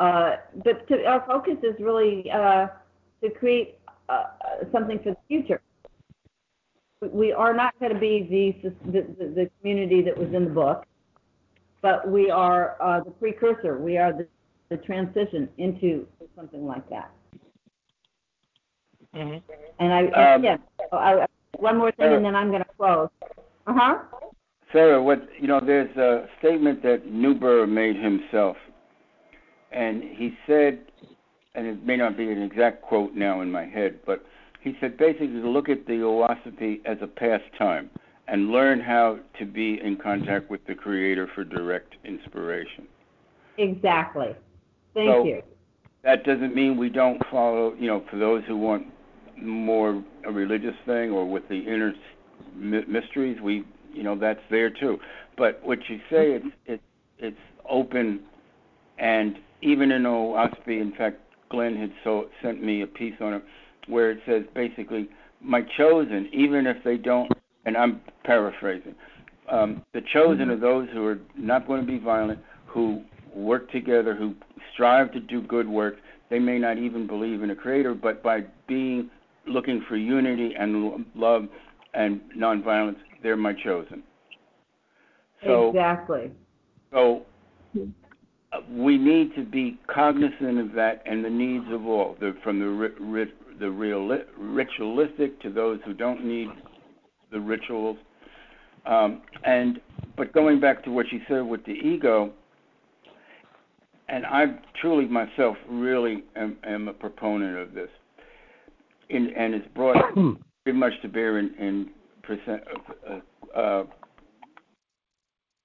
uh, but to, our focus is really uh, to create uh, something for the future. We are not going to be the, the, the community that was in the book, but we are uh, the precursor. We are the, the transition into something like that. Mm-hmm. And I, um, yeah, I, one more thing, and then I'm going to close. Uh huh. Sarah, what you know, there's a statement that Newbrough made himself, and he said, and it may not be an exact quote now in my head, but he said basically to look at the Oahspe as a pastime and learn how to be in contact with the Creator for direct inspiration. Exactly. Thank so, you. That doesn't mean we don't follow, you know, for those who want more a religious thing or with the inner mysteries, we you know that's there too. But what you say, it's it's it's open, and even in Oahspe, in fact, Glenn had so sent me a piece on it where it says basically, my chosen, even if they don't, and I'm paraphrasing, um, the chosen are those who are not going to be violent, who work together, who strive to do good work. They may not even believe in a creator, but by being looking for unity and love and nonviolence, they're my chosen. So, exactly. So uh, we need to be cognizant of that and the needs of all, the, from the ri- the real ritualistic to those who don't need the rituals. Um, and but going back to what you said with the ego, and I truly myself really am, am a proponent of this, in, and it's brought [CLEARS THROAT] pretty much to bear in, in percent, uh, uh,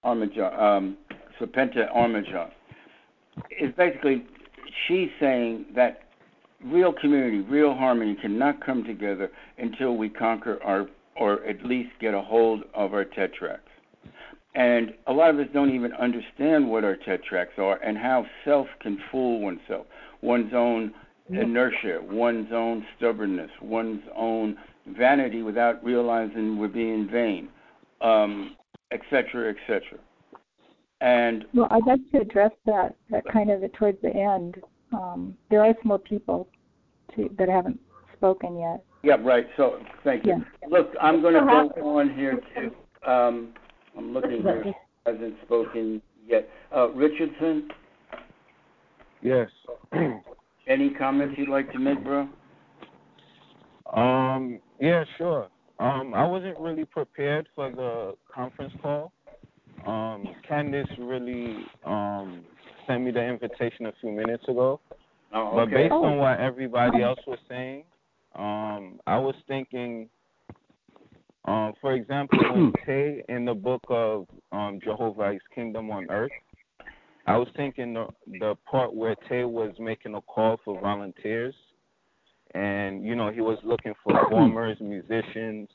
Armajon, um, Serpenta Armajon. Is basically she's saying that real community, real harmony cannot come together until we conquer our, or at least get a hold of our tetracts. And a lot of us don't even understand what our tetracts are and how self can fool oneself, one's own inertia, one's own stubbornness, one's own vanity without realizing we're being vain, um, et cetera, et cetera. And well, I'd like to address that that kind of towards the end. Um, there are some more people to, that haven't spoken yet. Yeah, right. So thank you. Yeah. Look, I'm going to go on here to. Um, I'm looking here. Hasn't spoken yet. Uh, Richardson. Yes. Any comments you'd like to make, bro? Um. Yeah. Sure. Um. I wasn't really prepared for the conference call. Um. Candice really um sent me the invitation a few minutes ago. Oh, okay. But based on what everybody else was saying, um, I was thinking, um, for example, when [CLEARS THROAT] Tae in the book of um, Jehovih's Kingdom on Earth, I was thinking the the part where Tae was making a call for volunteers, and you know he was looking for [CLEARS THROAT] performers, musicians,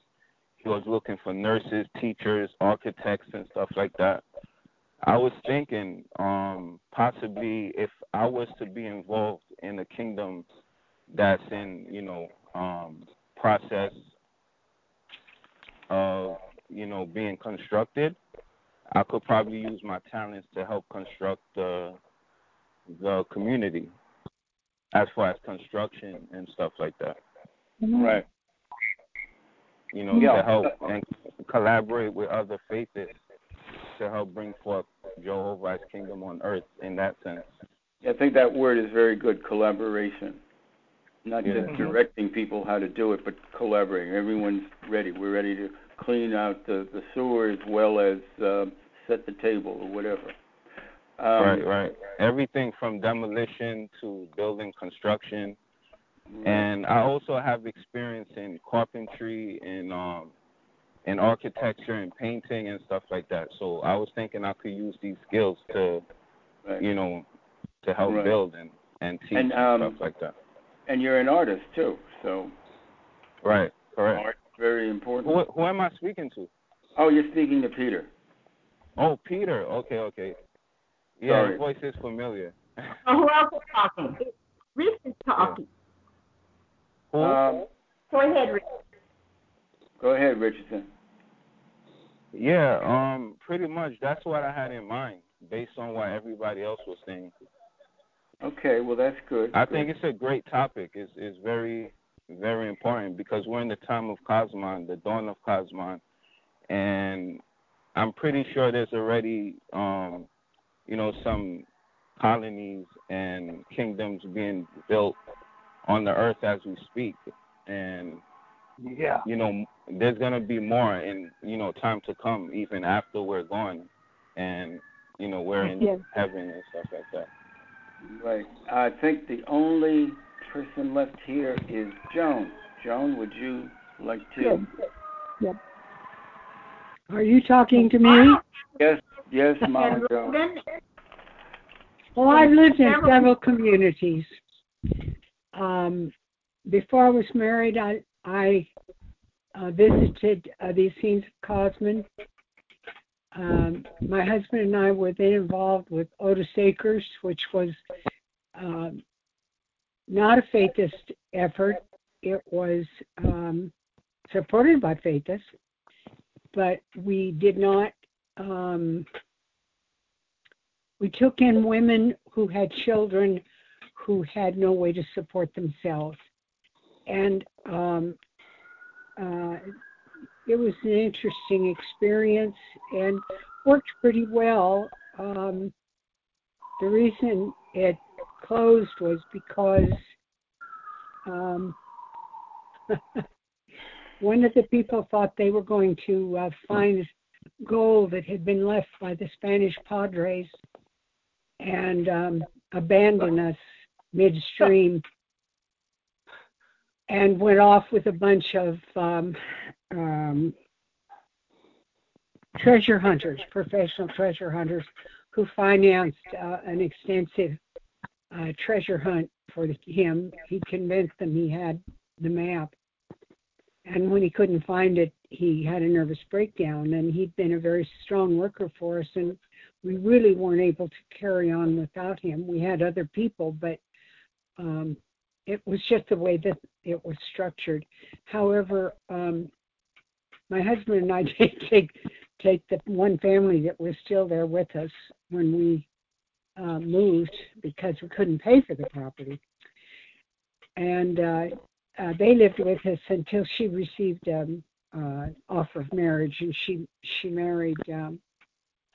he was looking for nurses, teachers, architects, and stuff like that. I was thinking, um, possibly if I was to be involved in a kingdom that's in, you know, um, process of, you know, being constructed, I could probably use my talents to help construct the the community as far as construction and stuff like that. Right. You know, yeah. to help and collaborate with other faiths to help bring forth Jehovih's kingdom on earth in that sense. I think that word is very good collaboration. Not Yeah. just directing people how to do it, but collaborating. Everyone's ready. We're ready to clean out the, the sewer as well as uh, set the table or whatever. Um, right, right. Everything from demolition to building construction and I also have experience in carpentry and um in architecture and painting and stuff like that. So I was thinking I could use these skills to, Right. you know, to help Right. build and and teach And, and, um, stuff like that. And you're an artist too, so Right. Correct. art's very important. Who who am I speaking to? Oh, you're speaking to Peter. Oh, Peter. Okay, okay. Yeah, Sorry. your voice is familiar. Oh, [LAUGHS] who else is talking? Reese is talking. Who? Um, Go ahead, Reese. go ahead, Richardson. Yeah, um, pretty much that's what I had in mind based on what everybody else was saying. Okay, well that's good. I think it's a great topic. It's it's very very important because we're in the time of Kosmon, the dawn of Kosmon, and I'm pretty sure there's already um, you know, some colonies and kingdoms being built on the earth as we speak. And Yeah. you know, there's gonna be more in you know time to come, even after we're gone, and you know we're in Yeah. heaven and stuff like that. Right. I think the only person left here is Joan. Joan, would you like to? Yep. Are you talking to me? Yes, yes, Mama And Well, I've lived in several communities. Um, before I was married, I I uh, visited uh, the Essenes of Kosmon. Um, my husband and I were then involved with Otis Acres, which was um, not a faithist effort. It was um, supported by faithists, but we did not. Um, we took in women who had children who had no way to support themselves. And um, uh, it was an interesting experience and worked pretty well. Um, the reason it closed was because um, [LAUGHS] one of the people thought they were going to uh, find gold that had been left by the Spanish Padres and um, abandon us midstream and went off with a bunch of um, um, treasure hunters, professional treasure hunters, who financed uh, an extensive uh, treasure hunt for him. He convinced them he had the map. And when he couldn't find it, he had a nervous breakdown. And he'd been a very strong worker for us, and we really weren't able to carry on without him. We had other people, but um, it was just the way that it was structured. However, um, my husband and I [LAUGHS] did take take the one family that was still there with us when we uh, moved because we couldn't pay for the property, and uh, uh, they lived with us until she received um, uh, offer of marriage, and she she married um,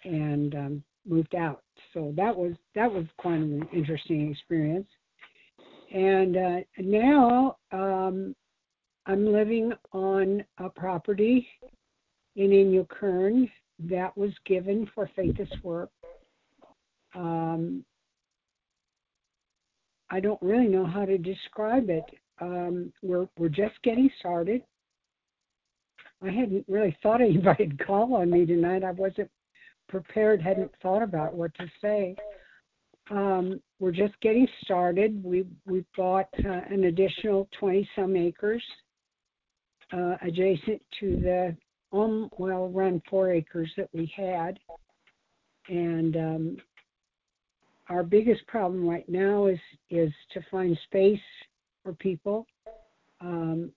and um, moved out. So that was that was quite an interesting experience. And uh, now um, I'm living on a property in Inyokern that was given for faithist work. Um, I don't really know how to describe it. Um, we're we're just getting started. I hadn't really thought [LAUGHS] anybody'd call on me tonight. I wasn't prepared, hadn't thought about what to say. Um, we're just getting started. We we bought uh, an additional twenty some acres uh, adjacent to the um well around four acres that we had, and um, our biggest problem right now is is to find space for people, um,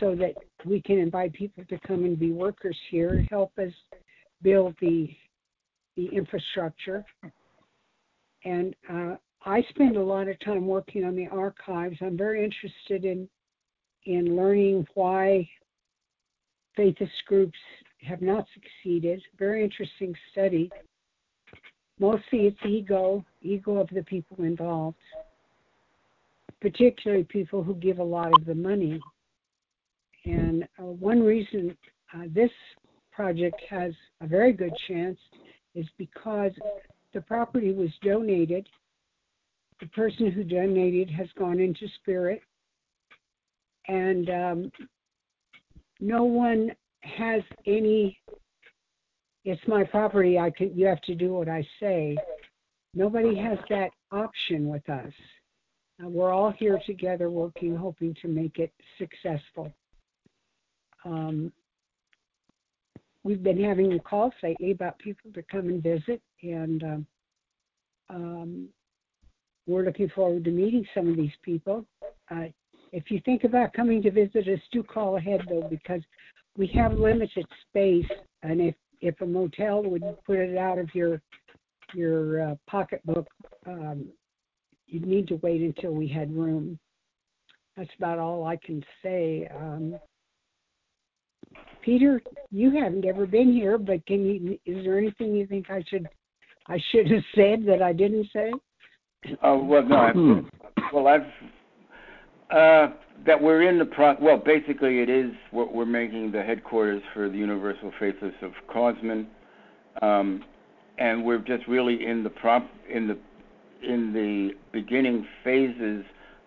so that we can invite people to come and be workers here, help us build the the infrastructure. And uh, I spend a lot of time working on the archives. I'm very interested in in learning why faithist groups have not succeeded. Very interesting study. Mostly it's ego, ego of the people involved, particularly people who give a lot of the money. And uh, one reason uh, this project has a very good chance is because the property was donated the person who donated has gone into spirit, and um, no one has any. It's my property. I can. You have to do what I say. Nobody has that option with us. Uh, we're all here together, working, hoping to make it successful. Um, we've been having the calls lately about people to come and visit, and um, um, we're looking forward to meeting some of these people. Uh, if you think about coming to visit us, do call ahead though, because we have limited space, and if if a motel would put it out of your your uh, pocketbook, um, you'd need to wait until we had room. That's about all I can say. Um, Peter, you haven't ever been here, but can you? Is there anything you think I should I should have said that I didn't say? Oh well, no. I've, well, I've uh, that we're in the pro. Well, basically, it is what we're making the headquarters for the Universal Faithists of Kosmon, um, and we're just really in the prop in the in the beginning phases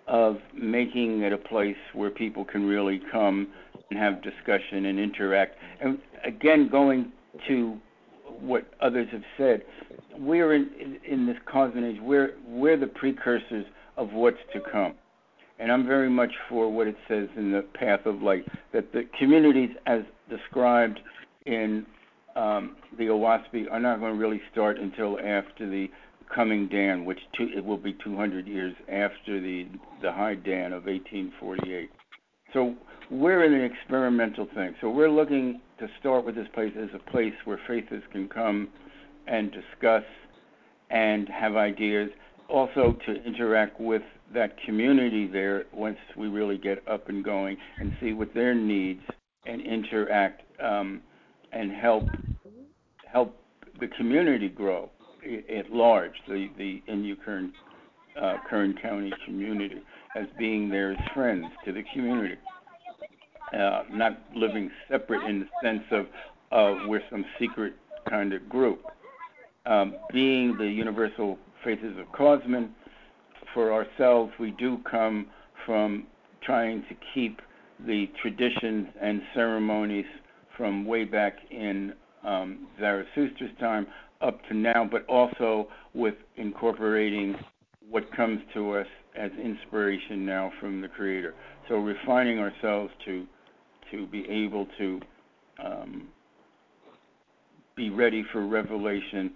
of making it a place where people can really come and have discussion and interact. And again, going to what others have said, we're in, in, this cosmic age. We're we're the precursors of what's to come, and I'm very much for what it says in the Path of Light that the communities, as described in um, the Oahspe, are not going to really start until after the coming Dan, which two, it will be 200 years after the the high Dan of 1848. So we're in an experimental thing. So we're looking to start with this place as a place where faithers can come and discuss and have ideas. Also to interact with that community there once we really get up and going and see what their needs and interact um, and help help the community grow at large, the the Inyokern, uh, Kern County community, as being there as friends to the community, uh, not living separate in the sense of we're some secret kind of group. Um, being the universal faces of Kosmon, for ourselves, we do come from trying to keep the traditions and ceremonies from way back in um, Zarathustra's time up to now, but also with incorporating what comes to us as inspiration now from the Creator. So refining ourselves to to be able to um, be ready for revelation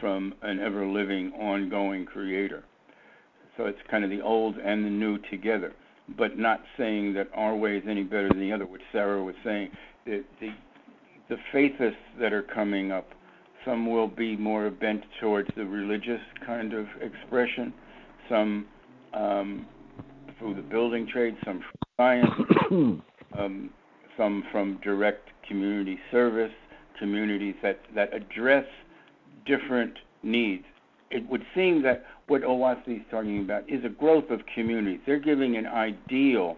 from an ever living, ongoing Creator. So it's kind of the old and the new together, but not saying that our way is any better than the other, which Sarah was saying. The, the, the faithists that are coming up some will be more bent towards the religious kind of expression. Some um, through the building trade. Some from science. [CLEARS THROAT] um, some from direct community service. Communities that that address different needs. It would seem that what Oahspe is talking about is a growth of communities. They're giving an ideal,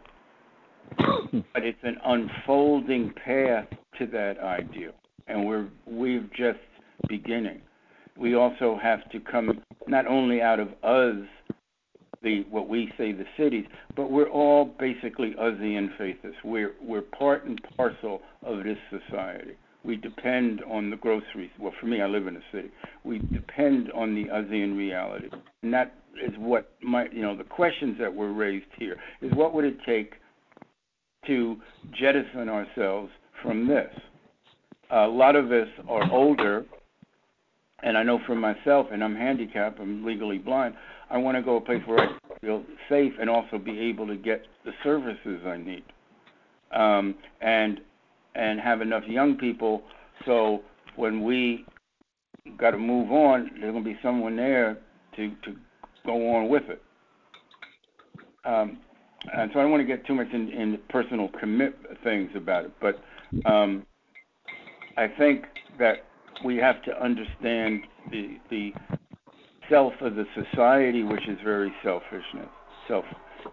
[COUGHS] but it's an unfolding path to that ideal, and we're we've just beginning. We also have to come not only out of us, the what we say the cities, but we're all basically Uzian faithists. We're we're part and parcel of this society. We depend on the groceries. Well, for me, I live in a city. We depend on the Uzian reality, and that is what my you know the questions that were raised here is what would it take to jettison ourselves from this. A lot of us are older and I know for myself, and I'm handicapped, I'm legally blind. I want to go a place where I feel safe and also be able to get the services I need, um, and and have enough young people so when we got to move on, there's going to be someone there to to go on with it. Um, and so I don't want to get too much in, in personal commit things about it, but um, I think that we have to understand the the self of the society, which is very selfishness. Self,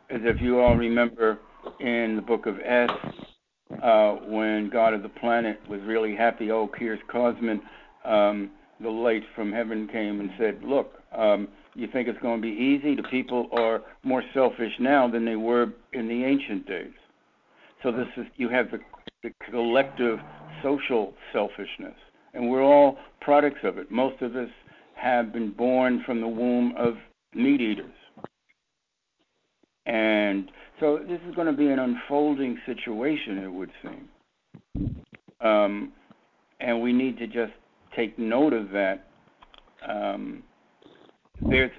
as if you all remember in the book of Es, uh, when God of the planet was really happy. Oh, here's Kosmon. Um, the light from heaven came and said, "Look, um, You think it's going to be easy? The people are more selfish now than they were in the ancient days. So this is you have the, the collective social selfishness, and we're all products of it. Most of us have been born from the womb of meat eaters, and so this is going to be an unfolding situation, it would seem. Um, and we need to just take note of that. Um, there's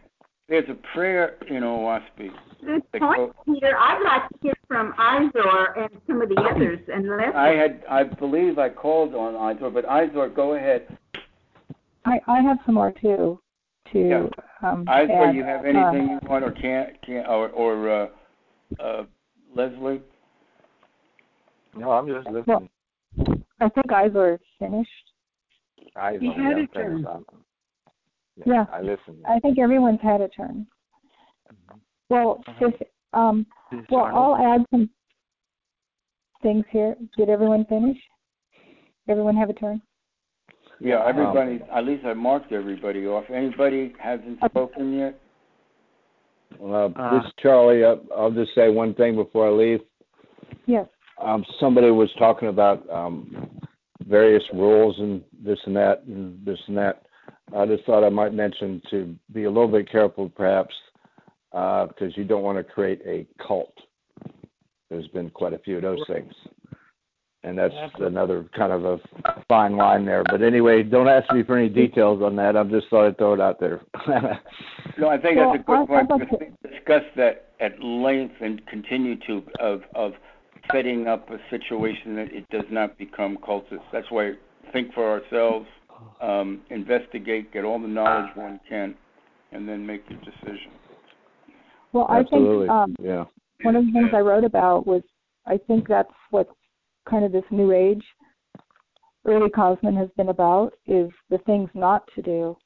there's a prayer in Oahspe. Good point, Peter. I'd like to hear from Izor and some of the others. Unless I had, I believe I called on Izor, but Izor, go ahead. I I have some more too. To Yeah. um, Izor, add. you have Uh, anything you want, or can't, can't, or or uh, uh, Leslie? No, I'm just listening. I think Izor is finished. I He had know, a turn. I'm- Yeah. I listen. I think everyone's had a turn. Well, if um, well, I'll add some things here. Did everyone finish? Everyone have a turn? Yeah, everybody. at least I marked everybody off. Anybody hasn't spoken yet? Uh, this is Charlie. Uh, I'll just say one thing before I leave. Yes. Um, somebody was talking about um, various rules and this and that and this and that. I just thought I might mention to be a little bit careful, perhaps, because you don't want to create a cult. There's been quite a few of those things, and that's another kind of a fine line there. But anyway, don't ask me for any details on that. I'm just thought I'd throw it out there. No, I think Well, that's a good I- point. I'd like because we discussed that at length and continue to of of setting up a situation that it does not become cultist. That's why think for ourselves, um, investigate, get all the knowledge one can, and then make your decision. Well, I think um, yeah. one of the things I wrote about was I think that's what kind of this new age early Kosmon has been about is the things not to do.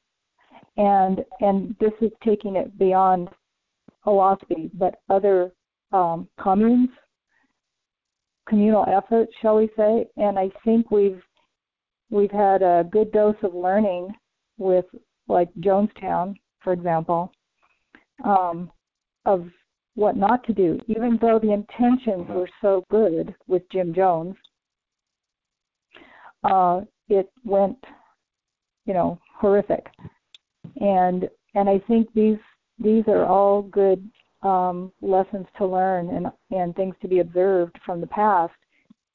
And and this is taking it beyond Oahspe, but other um, communes, communal efforts, shall we say? And I think we've we've had a good dose of learning with like Jonestown, for example, um, of what not to do, even though the intentions were so good with Jim Jones. Uh, it went, you know, horrific, and and I think these these are all good um, lessons to learn and and things to be observed from the past.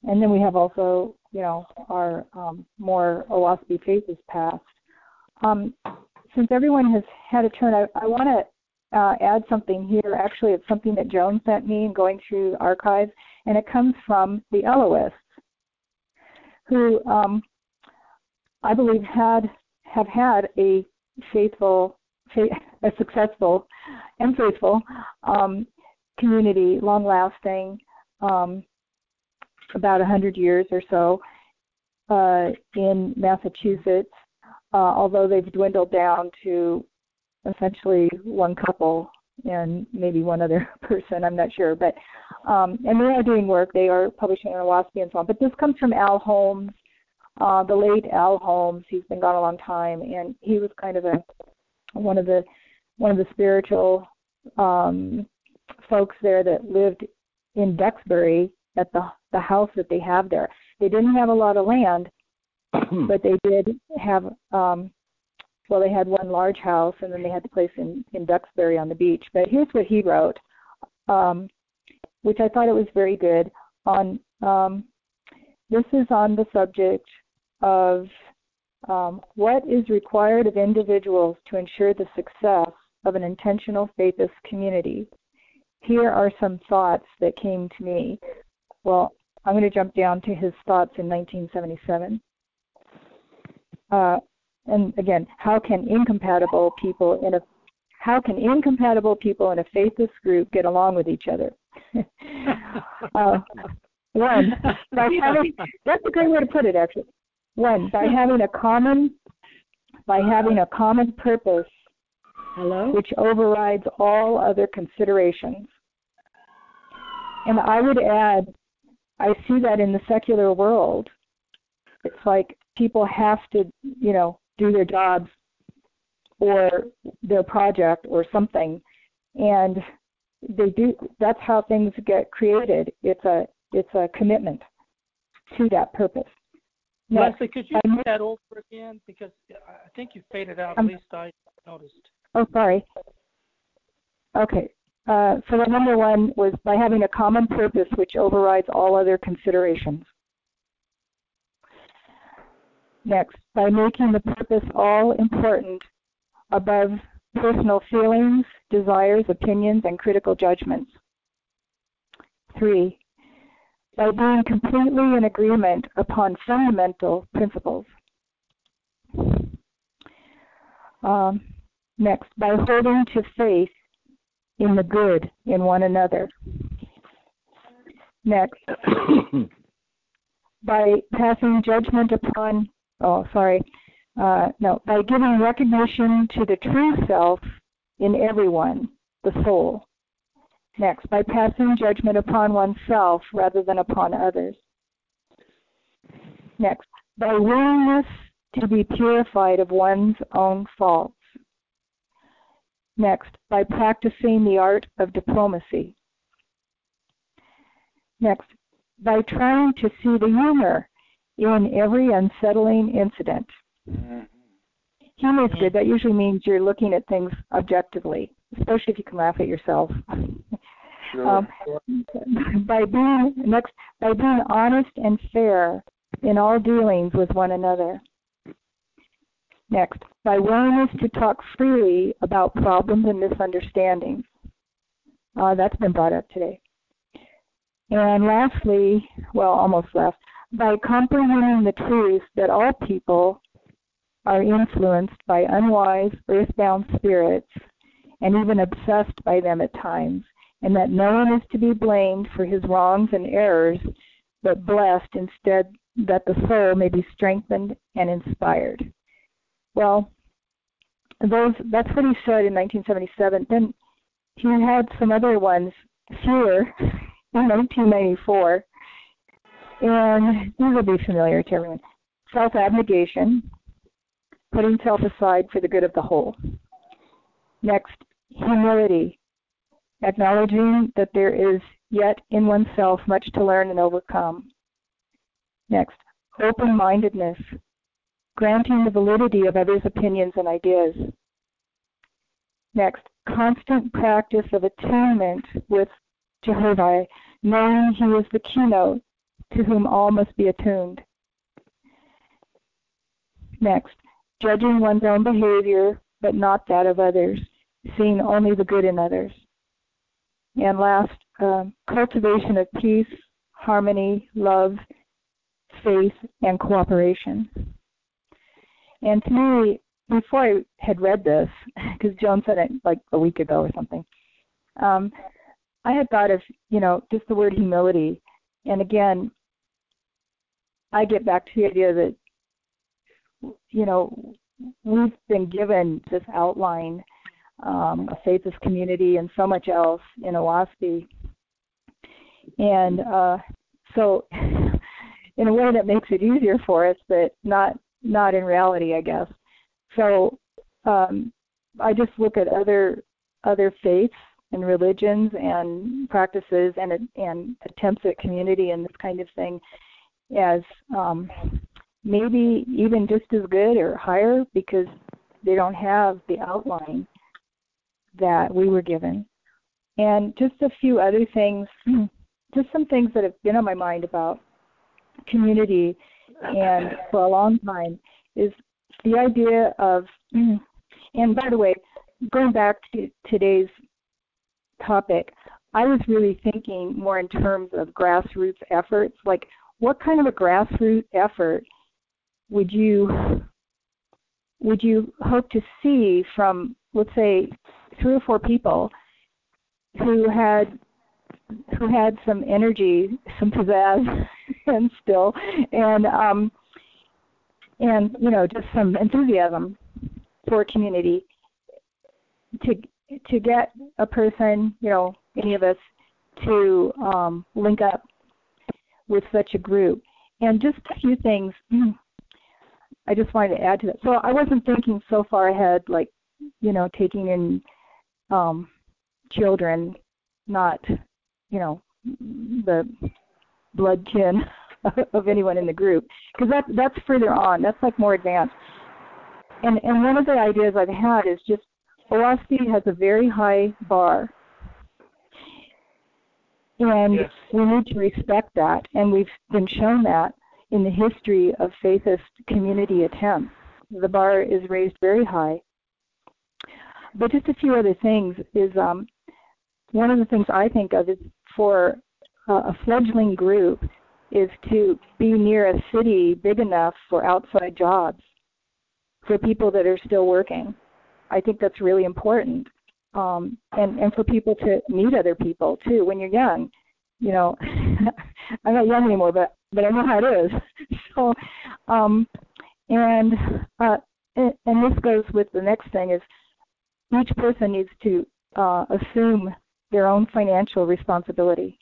And then we have also, you know, our um, more Oahspe faces past. Um, since everyone has had a turn, I, I want to uh, add something here. Actually, it's something that Joan sent me in going through archives, and it comes from the Eloists, who um, I believe had have had a faithful, a successful, and faithful um, community, long lasting, um, about a hundred years or so uh, in Massachusetts. Uh, although they've dwindled down to essentially one couple and maybe one other [LAUGHS] person, I'm not sure. But um, and they are doing work. They are publishing in Oahspe and so on. But this comes from Al Holmes, uh, the late Al Holmes. He's been gone a long time, and he was kind of a one of the one of the spiritual um, folks there that lived in Duxbury at the the house that they have there. They didn't have a lot of land, [CLEARS THROAT] but they did have um well they had one large house and then they had the place in in Duxbury on the beach. But here's what he wrote, um, which I thought it was very good on um, this is on the subject of um, what is required of individuals to ensure the success of an intentional faithist community. Here are some thoughts that came to me. Well, I'm going to jump down to his thoughts in 1977. Uh, and again, how can incompatible people in a how can incompatible people in a faithist group get along with each other? [LAUGHS] uh, one, by [LAUGHS] having that's a great way to put it actually. One, by [LAUGHS] having a common by having a common purpose Hello? which overrides all other considerations. And I would add, I see that in the secular world. It's like people have to, you know, do their jobs or their project or something, and they do. That's how things get created. It's a it's a commitment to that purpose. Next, Leslie, could you do that over again? Because I think you faded out. At least I noticed. Oh, sorry. Okay. Uh, so the number one was by having a common purpose which overrides all other considerations. Next, by making the purpose all important above personal feelings, desires, opinions, and critical judgments. Three, by being completely in agreement upon fundamental principles. Um, next, by holding to faith in the good in one another. Next, [COUGHS] by passing judgment upon, oh, sorry, uh, no, by giving recognition to the true self in everyone, the soul. Next, by passing judgment upon oneself rather than upon others. Next, by willingness to be purified of one's own faults. Next, by practicing the art of diplomacy. Next, by trying to see the humor in every unsettling incident. Humor is good. That usually means you're looking at things objectively, especially if you can laugh at yourself. Sure. Um, by being next, by being honest and fair in all dealings with one another. Next, by willingness to talk freely about problems and misunderstandings. Uh, that's been brought up today. And lastly, well, almost last, by comprehending the truth that all people are influenced by unwise, earthbound spirits and even obsessed by them at times, and that no one is to be blamed for his wrongs and errors, but blessed instead that the soul may be strengthened and inspired. Well, those that's what he said in 1977. Then he had some other ones, fewer, [LAUGHS] in 1994, and these will be familiar to everyone. Self-abnegation, putting self aside for the good of the whole. Next, humility, acknowledging that there is yet in oneself much to learn and overcome. Next, open mindedness, granting the validity of others' opinions and ideas. Next, constant practice of attunement with Jehovih, knowing He is the keynote to whom all must be attuned. Next, judging one's own behavior but not that of others, seeing only the good in others. And last, um, cultivation of peace, harmony, love, faith, and cooperation. And to me, before I had read this, [LAUGHS] because Joan said it like a week ago or something, um, I had thought of, you know, just the word humility. And again, I get back to the idea that, you know, we've been given this outline um, a faithist community and so much else in Oahspe. And uh, so, [LAUGHS] in a way that makes it easier for us, but not not in reality, I guess. So, um, I just look at other other faiths and religions and practices and and attempts at community and this kind of thing as um, maybe even just as good or higher because they don't have the outline that we were given. And just a few other things, [CLEARS THROAT] just some things that have been on my mind about community and for a long time is the idea of, [CLEARS THROAT] and by the way, going back to today's topic, I was really thinking more in terms of grassroots efforts. Like, what kind of a grassroots effort would you would you hope to see from, let's say, three or four people who had who had some energy, some pizzazz, [LAUGHS] and still, and um, and you know, just some enthusiasm for community to to get a person, you know, any of us, to um, link up with such a group. And just a few things [CLEARS THROAT] I just wanted to add to that. So I wasn't thinking so far ahead, like you know, taking in um, children, not, you know, the blood kin [LAUGHS] of anyone in the group, because that that's further on. That's like more advanced. And and one of the ideas I've had is just Oahspe has a very high bar, and Yes. we need to respect that. And we've been shown that in the history of faithist community attempts. The bar is raised very high. But just a few other things is um, one of the things I think of is for uh, a fledgling group is to be near a city big enough for outside jobs for people that are still working. I think that's really important. Um, and, and for people to meet other people too when you're young. You know, [LAUGHS] I'm not young anymore, but but I know how it is. [LAUGHS] So, um, and uh, and, and this goes with the next thing is each person needs to uh, assume their own financial responsibility,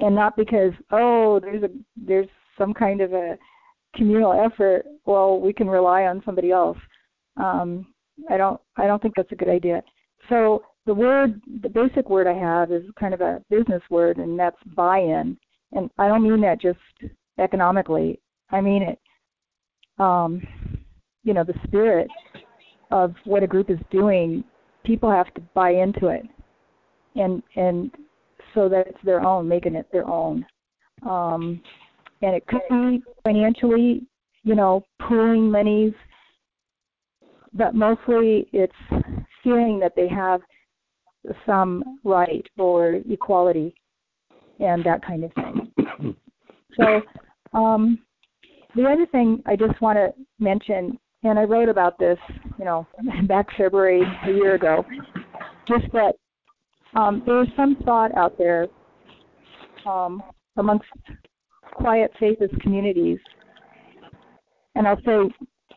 and not because oh there's a there's some kind of a communal effort. Well, we can rely on somebody else. Um, I don't I don't think that's a good idea. So the word the basic word I have is kind of a business word, and that's buy-in. And I don't mean that just economically. I mean it. Um, you know, the spirit of what a group is doing, people have to buy into it, and and so that it's their own, making it their own. Um, and it could be financially, you know, pooling monies, but mostly it's feeling that they have some right or equality and that kind of thing. [COUGHS] So um, the other thing I just want to mention, and I wrote about this, you know, [LAUGHS] back February a year ago, just that um, there's some thought out there um, amongst quiet faithist communities, and I'll say,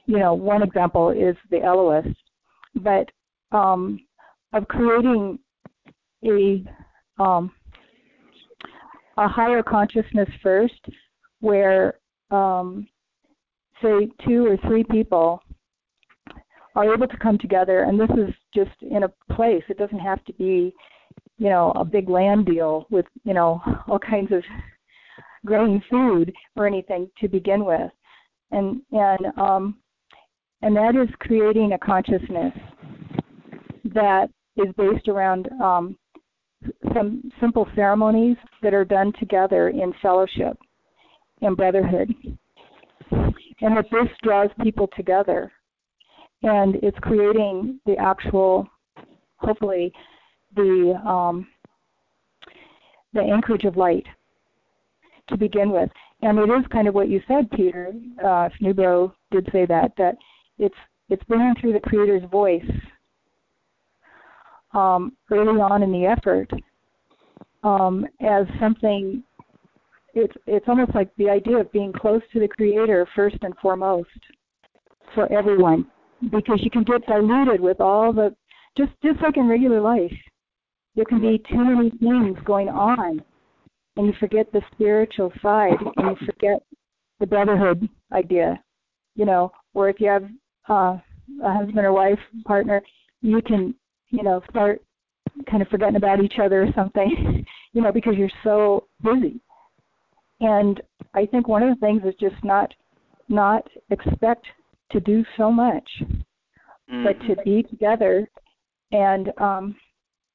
you know, one example is the Eloists, but um, of creating a um, a higher consciousness first, where um, say two or three people are able to come together, and this is just in a place. It doesn't have to be, you know, a big land deal with you know all kinds of growing food or anything to begin with, and and um, and that is creating a consciousness that is based around um, some simple ceremonies that are done together in fellowship and brotherhood. And that this draws people together. And it's creating the actual, hopefully, the um, the anchorage of light to begin with. And it is kind of what you said, Peter. Uh, did say that that it's it's bringing through the Creator's voice um, early on in the effort um, as something. It's it's almost like the idea of being close to the Creator first and foremost for everyone, because you can get diluted with all the just just like in regular life. There can be too many things going on, and you forget the spiritual side, and you forget the brotherhood idea. You know, where if you have uh, a husband or wife partner, you can you know, start kind of forgetting about each other or something, [LAUGHS] you know, because you're so busy. And I think one of the things is just not not expect to do so much, mm-hmm. but to be together and um,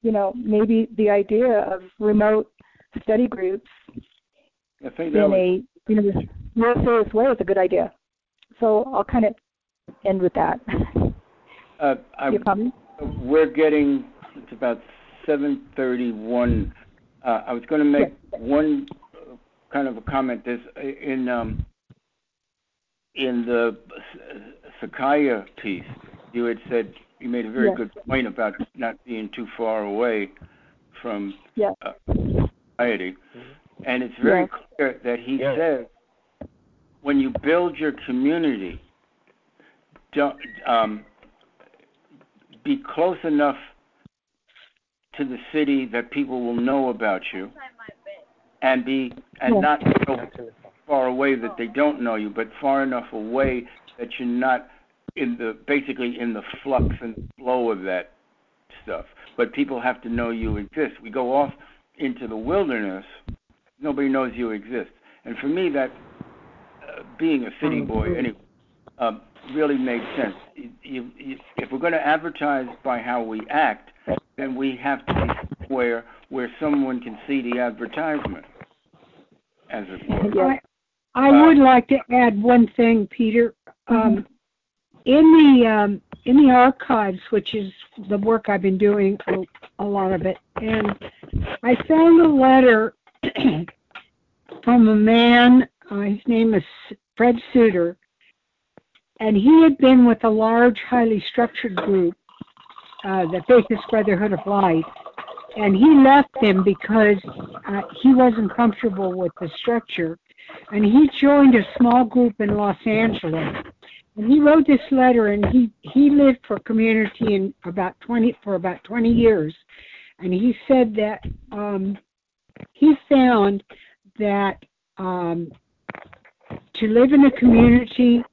you know, maybe the idea of remote study groups in was... a you know more serious way is a good idea. So I'll kind of end with that. Uh, I, Your comment? we're getting it's about 7:31. Uh, I was going to make one kind of a comment. This in um, in the Sakaya piece, you had said you made a very yes. good point about not being too far away from yes. uh, society, and it's very yes. clear that he Yes. says when you build your community, don't um, be close enough to the city that people will know about you and be and Yeah. not so far away that they don't know you but far enough away that you're not in the basically in the flux and flow of that stuff. But people have to know you exist. We go off into the wilderness, nobody knows you exist. And for me, that uh, being a city boy, anyway, um, really made sense. You, you, if we're going to advertise by how we act, then we have to be somewhere where someone can see the advertisement, as it were. I, I uh, would like to add one thing, Peter. Um, in the um, in the archives, which is the work I've been doing, a, a lot of it, and I found a letter [CLEARS THROAT] from a man. Uh, his name is Fred Suter, and he had been with a large, highly structured group, uh, the Faithist Brotherhood of Light, and he left them because uh, he wasn't comfortable with the structure, and he joined a small group in Los Angeles. And he wrote this letter, and he he lived for community in about twenty for about twenty years, and he said that um, he found that um, to live in a community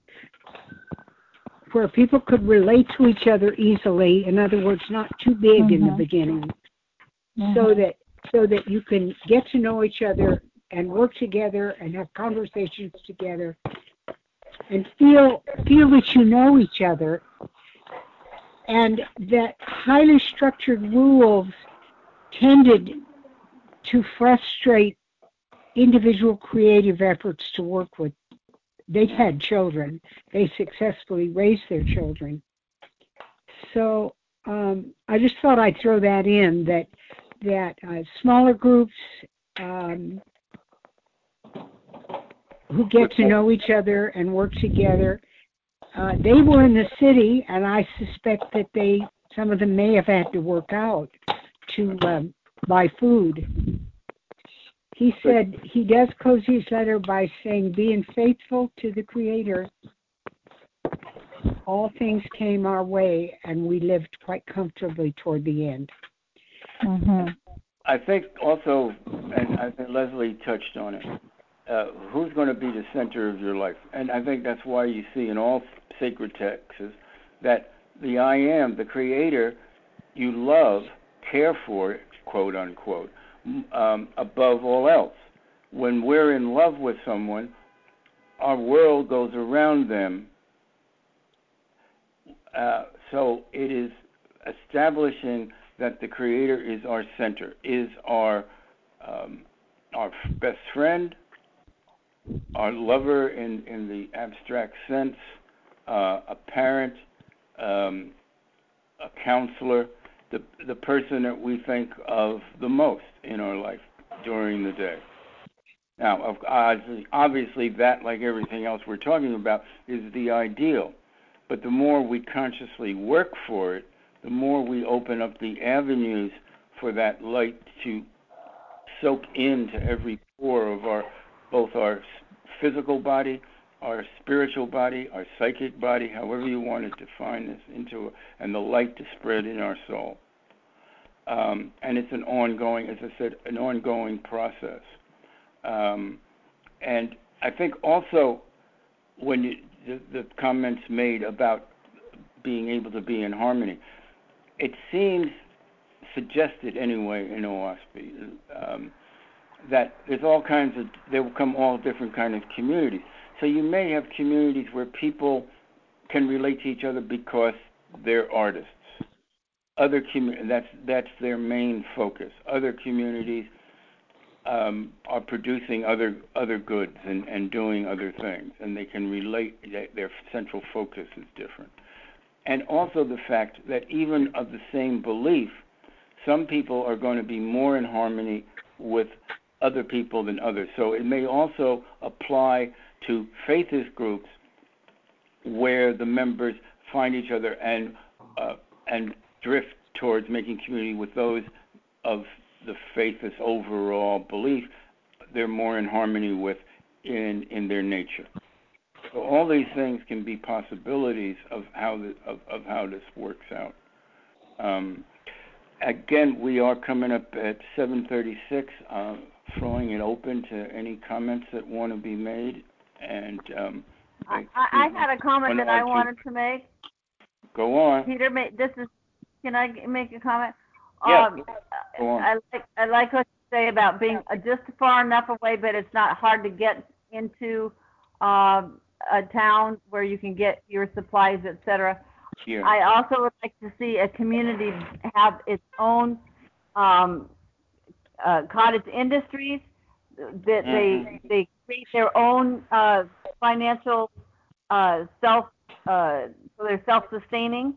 where people could relate to each other easily. In other words, not too big mm-hmm. in the mm-hmm. beginning, mm-hmm. so that so that you can get to know each other and work together and have conversations together and feel feel that you know each other and that highly structured rules tended to frustrate individual creative efforts to work with they had children. They successfully raised their children. So um, I just thought I'd throw that in that that uh, smaller groups um, who get to know each other and work together. Uh, they were in the city, and I suspect that they some of them may have had to work out to um, buy food he said he does close his letter by saying, being faithful to the Creator, all things came our way and we lived quite comfortably toward the end. Mm-hmm. I think also, and I think Leslie touched on it, uh, who's going to be the center of your life? And I think that's why you see in all sacred texts that the I am, the Creator, you love, care for, quote unquote um, above all else. When we're in love with someone, our world goes around them. Uh, so it is establishing that the Creator is our center, is our um, our best friend, our lover in, in the abstract sense, uh, a parent, um, a counselor, the the person that we think of the most in our life during the day. Now, obviously, that, like everything else we're talking about, is the ideal. But the more we consciously work for it, the more we open up the avenues for that light to soak into every pore of our both our physical body our spiritual body, our psychic body, however you want to define this, into and the light to spread in our soul. Um, and it's an ongoing, as I said, an ongoing process. Um, and I think also when you, the, the comments made about being able to be in harmony, it seems suggested anyway in Oahspe um, that there's all kinds of there will come all different kind of communities. So you may have communities where people can relate to each other because they're artists. Other that's that's their main focus. Other communities um, are producing other other goods and, and doing other things, and they can relate. Their central focus is different, and also the fact that even of the same belief, some people are going to be more in harmony with other people than others. So it may also apply to faithist groups where the members find each other and uh, and drift towards making community with those of the faithist overall belief they're more in harmony with in in their nature. So all these things can be possibilities of how the, of, of how this works out. Um, again, we are coming up at 7:36. Uh, throwing it open to any comments that want to be made and um, Like, I, I had a comment that I wanted to make. Go on. Peter, this is. Can I make a comment? Yeah, Um, go on. I like I like what you say about being uh, just far enough away, but it's not hard to get into um, a town where you can get your supplies, etc. I also would like to see a community have its own um, uh, cottage industries that they they create their own uh, financial uh, self uh, so they're self-sustaining,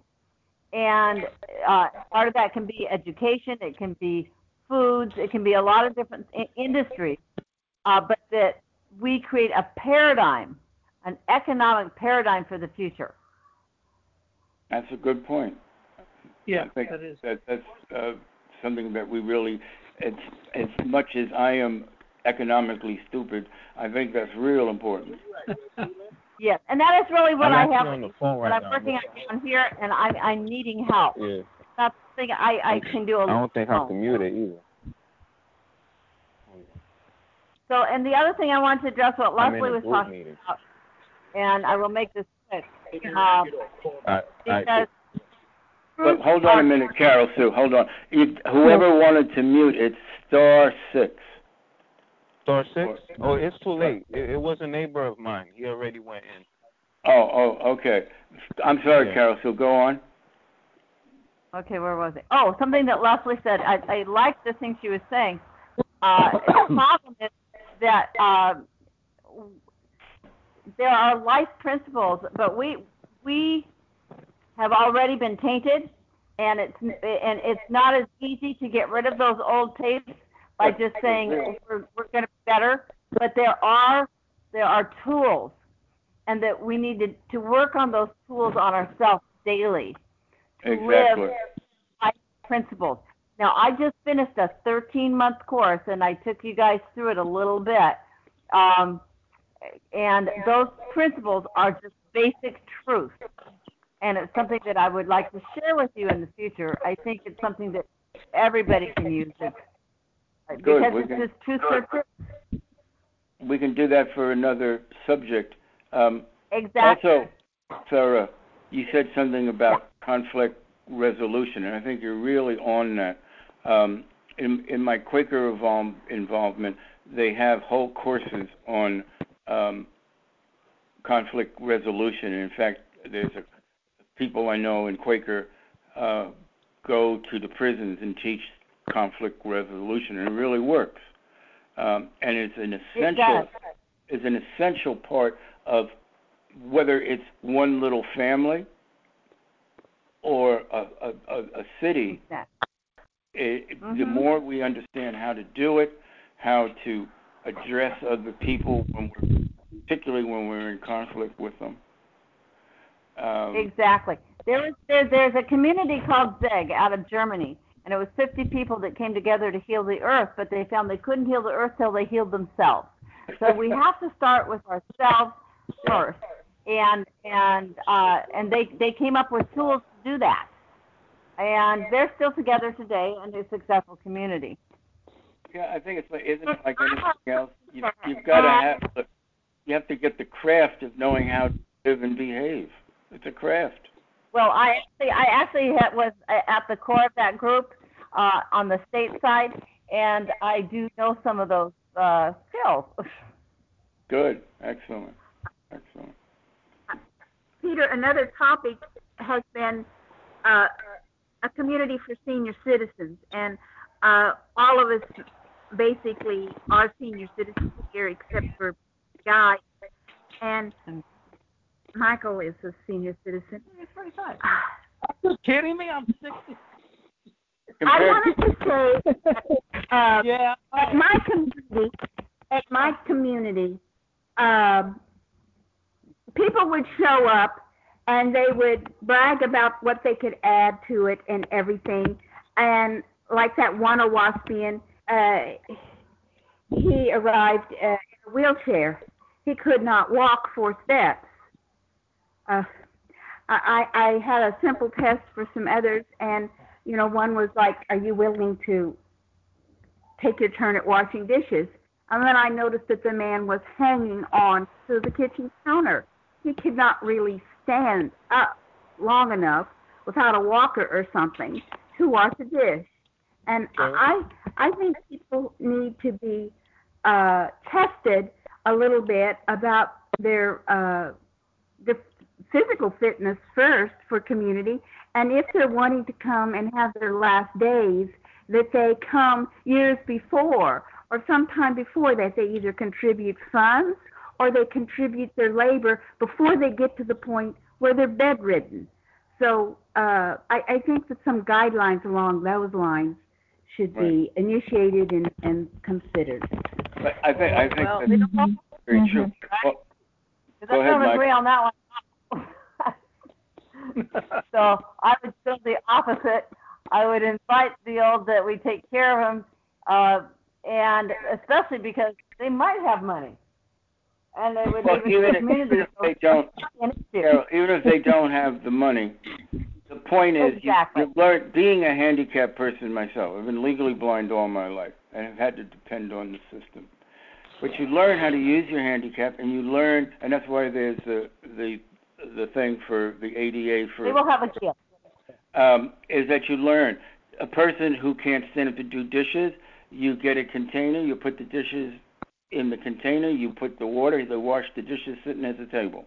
and uh, part of that can be education, it can be foods, it can be a lot of different I- industries, uh, but that we create a paradigm, an economic paradigm for the future. That's a good point. Yeah, I think that is. that that's uh, something that we really, as as much as I am economically stupid, I think that's real important. [LAUGHS] Yes, and that is really what I'm I have. on the phone But right I'm now. working on here, and I'm I'm needing help. Yeah. That's something I I can do I alone. don't think I can mute it either. So, and the other thing I want to address what I'm Leslie was talking meeting. about, and I will make this quick, um, I, I, because But hold on a minute, Carol Sue. Hold on. If, whoever wanted to mute, it's star six. Star six? Oh, it's too late. It, it was a neighbor of mine. He already went in. Oh, oh, okay. I'm sorry, Yeah. Carol So Go on. Okay, where was it? Oh, something that Leslie said. I, I liked the thing she was saying. Uh, [COUGHS] the problem is that uh, there are life principles, but we we have already been tainted, and it's and it's not as easy to get rid of those old tapes by just saying we're we're going to be better. But there are there are tools, and that we need to, to work on those tools on ourselves daily to Exactly. live life principles. Now, I just finished a 13 month course and I took you guys through it a little bit. Um, and those principles are just basic truth. And it's something that I would like to share with you in the future. I think it's something that everybody can use. It's, Good, because we it's can- just truth for. We can do that for another subject. Um, Exactly. Also, Sarah, you said something about conflict resolution, and I think you're really on that. Um, in, in my Quaker evol- involvement, they have whole courses on um, conflict resolution. In fact, there's a people I know in Quaker uh, go to the prisons and teach conflict resolution, and it really works. Um, and it's an essential does. is an essential part of whether it's one little family or a, a, a, a city. It, The Mhm. more we understand how to do it, how to address other people when we're, particularly when we're in conflict with them. Um, Exactly. There was there, there's a community called ZEGG out of Germany, and it was 50 people that came together to heal the earth, but they found they couldn't heal the earth till they healed themselves. So we [LAUGHS] have to start with ourselves first, and and uh, and they they came up with tools to do that, and they're still together today and a successful community. Yeah, I think it's like isn't it like anything else? You, you've got to have the, you have to get the craft of knowing how to live and behave. It's a craft. Well, I actually, I actually had, was at the core of that group uh, on the state side, and I do know some of those uh, skills. [LAUGHS] Good, excellent, excellent. Peter, another topic has been uh, a community for senior citizens, and uh, all of us basically are senior citizens here, except for Guy, and Michael is a senior citizen. It's pretty fun. Are you kidding me? I'm 60. I wanted to say, uh, [LAUGHS] Yeah. at my community, at my community, um, people would show up and they would brag about what they could add to it and everything. And like that one Owaspian, uh, he arrived uh, in a wheelchair. He could not walk four steps. Uh, I, I had a simple test for some others, and you know, one was like, "Are you willing to take your turn at washing dishes?" And then I noticed that the man was hanging on to the kitchen counter. he could not really stand up long enough without a walker or something to wash a dish. And I I think people need to be uh, tested a little bit about their uh, the physical fitness first for community, and if they're wanting to come and have their last days, that they come years before or sometime before that. They either contribute funds or they contribute their labor before they get to the point where they're bedridden. So uh, I, I think that some guidelines along those lines should be initiated and, and considered. But I think I think Well, that's we don't know. very true. Well, Because Go I ahead, don't agree Mike. on that one. [LAUGHS] so I would go the opposite. I would invite the old that we take care of them, uh, and especially because they might have money, and they would well, even the if, even if they don't, an you know, even if they don't have the money, the point is Exactly. you, you learn. Being a handicapped person myself, I've been legally blind all my life, and have had to depend on the system. But you learn how to use your handicap, and you learn, and that's why there's the the the thing for the ADA for They will have a gift. um, is that you learn. A person who can't stand up to do dishes, you get a container, you put the dishes in the container, you put the water, they wash the dishes sitting at the table.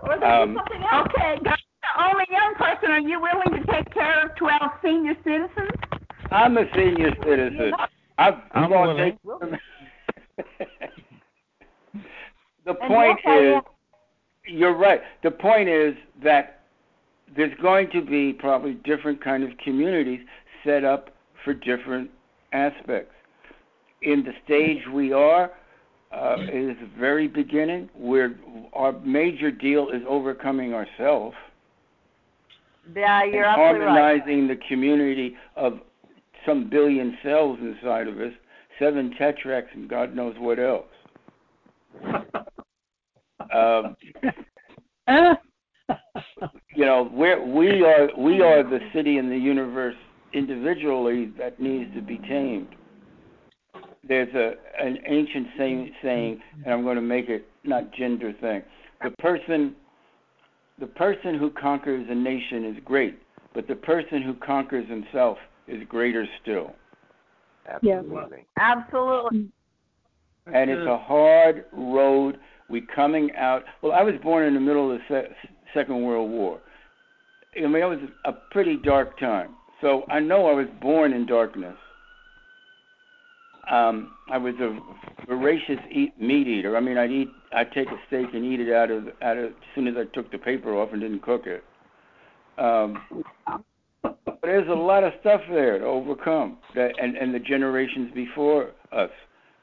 Or they Um, do something else. Okay, Dr. Only young person, are you willing to take care of 12 senior citizens? I'm a senior citizen. I've I'm gonna willing. take- [LAUGHS] the point is, am. You're right. The point is that there's going to be probably different kind of communities set up for different aspects. In the stage we are, uh, it is the very beginning. Where our major deal is overcoming ourselves Yeah, you're and absolutely right. harmonizing the community of some billion cells inside of us, seven tetracts, and God knows what else. [LAUGHS] Um, you know, we're, we are we are the city in the universe individually that needs to be tamed. There's a an ancient saying, saying, and I'm going to make it not gender thing. The person, the person who conquers a nation is great, but the person who conquers himself is greater still. Absolutely. Absolutely. and it's a hard road. We coming out. Well, I was born in the middle of the se- Second World War. I mean, it was a pretty dark time. So I know I was born in darkness. Um, I was a voracious eat, meat eater. I mean, I'd eat, I'd take a steak and eat it out of, out of, as soon as I took the paper off and didn't cook it. Um, but there's a lot of stuff there to overcome, that, and and the generations before us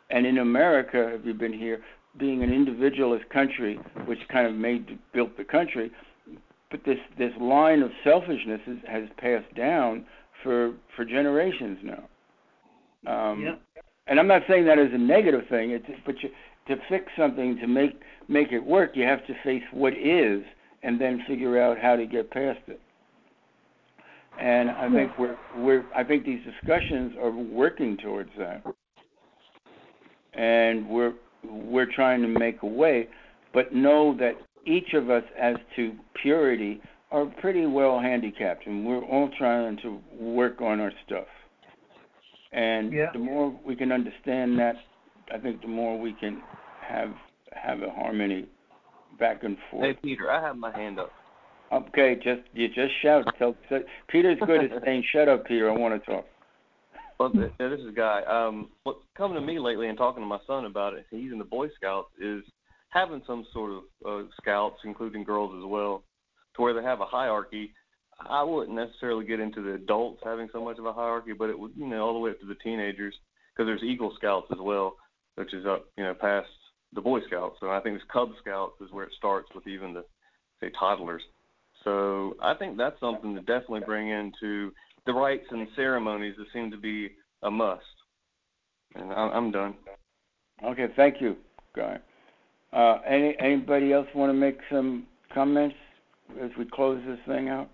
and in America, if you've been here, being an individualist country, which kind of made built the country, but this this line of selfishness is, has passed down for for generations now. Um, Yep. And I'm not saying that as a negative thing. It's but you, to fix something to make make it work, you have to face what is, and then figure out how to get past it. And I think we're we're I think these discussions are working towards that and we're we're trying to make a way, but know that each of us as to purity are pretty well handicapped, and we're all trying to work on our stuff. And Yeah. the more we can understand that, I think the more we can have have a harmony back and forth. Hey. Peter, I have my hand up. Okay, just you just shout. Tell, tell Peter's good at [LAUGHS] saying, "Shut up, Peter. I want to talk." Well, yeah, this is Guy. Um, what's coming to me lately and talking to my son about it, he's in the Boy Scouts, is having some sort of uh, scouts, including girls as well, to where they have a hierarchy. I wouldn't necessarily get into the adults having so much of a hierarchy, but it would, you know, all the way up to the teenagers, because there's Eagle Scouts as well, which is up, you know, past the Boy Scouts. So I think there's Cub Scouts is where it starts with even the, say, toddlers. So I think that's something to definitely bring into the rites and ceremonies that seem to be a must. And I'm, I'm done. Okay, thank you, Guy. Uh, any anybody else want to make some comments as we close this thing out?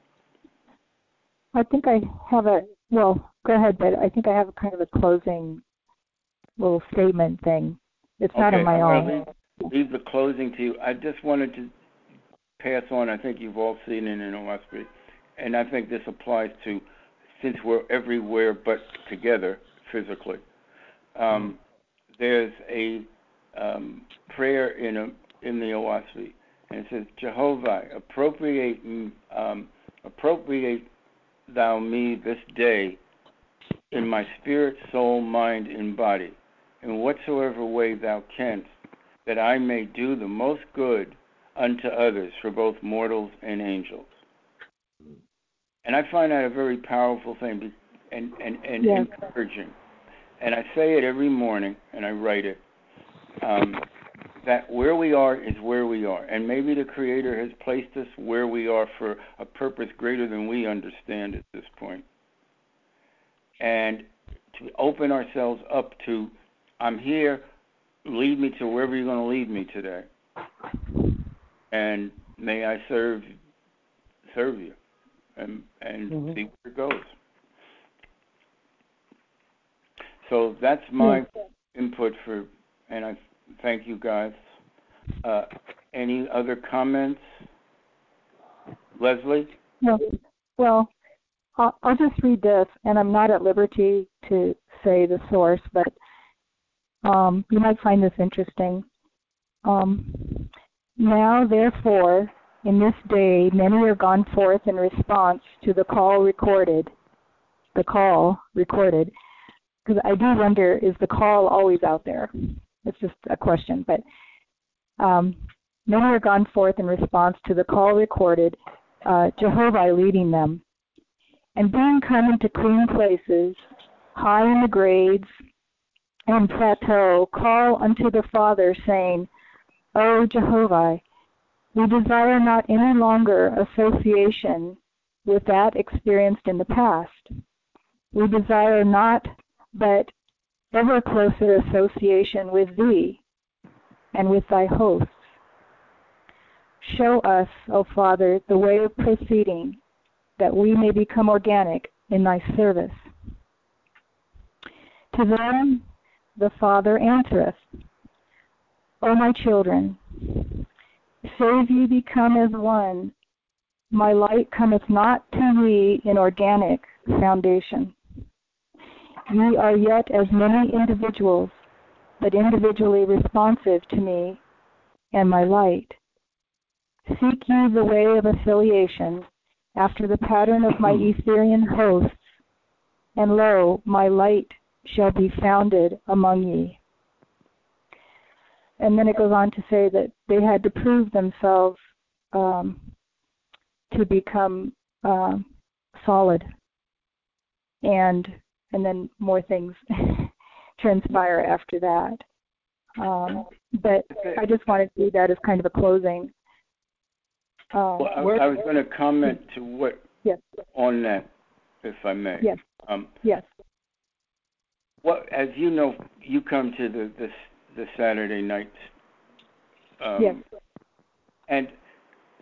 I think I have a well. Go ahead, but I think I have a kind of a closing little statement thing. It's not okay, on my I'm own. leave, leave the closing to you. I just wanted to pass on. I think you've all seen it in Oahspe, and I think this applies to since we're everywhere but together physically. Um, there's a um, prayer in a, in the Oahspe, and it says, Jehovih, appropriate um, appropriate thou me this day in my spirit, soul, mind, and body, in whatsoever way thou canst, that I may do the most good unto others for both mortals and angels. And I find that a very powerful thing and, and, and yes. encouraging. And I say it every morning, and I write it. Um, that where we are is where we are. And maybe the Creator has placed us where we are for a purpose greater than we understand at this point. And to open ourselves up to, I'm here, lead me to wherever you're going to lead me today. And may I serve serve you and and mm-hmm. see where it goes. So that's my input for, and I thank you guys. Uh, any other comments? Leslie? No. Well, I'll, I'll just read this, and I'm not at liberty to say the source, but um, you might find this interesting. Um, now, therefore, in this day, many are gone forth in response to the call recorded. The call recorded. Because I do wonder, is the call always out there? It's just a question. But um, many are gone forth in response to the call recorded, uh, Jehovih leading them. And being come into clean places, high in the grades and plateau, call unto the Father, saying, O Jehovih, we desire not any longer association with that experienced in the past. We desire not but ever closer association with Thee and with Thy hosts. Show us, O Father, the way of proceeding, that we may become organic in Thy service. To them the Father answereth, O my children, save ye become as one. My light cometh not to ye in organic foundation. Ye are yet as many individuals, but individually responsive to me and my light. Seek ye the way of affiliation after the pattern of my Etherean hosts, and lo, my light shall be founded among ye. And then it goes on to say that they had to prove themselves um, to become uh, solid. And and then more things [LAUGHS] transpire after that. Um, but I just wanted to do that as kind of a closing. Uh, well, I, I, was going to comment to what yes. on that, if I may. Yes. Um, yes. What, as you know, you come to the the, the Saturday nights. Um, yes. And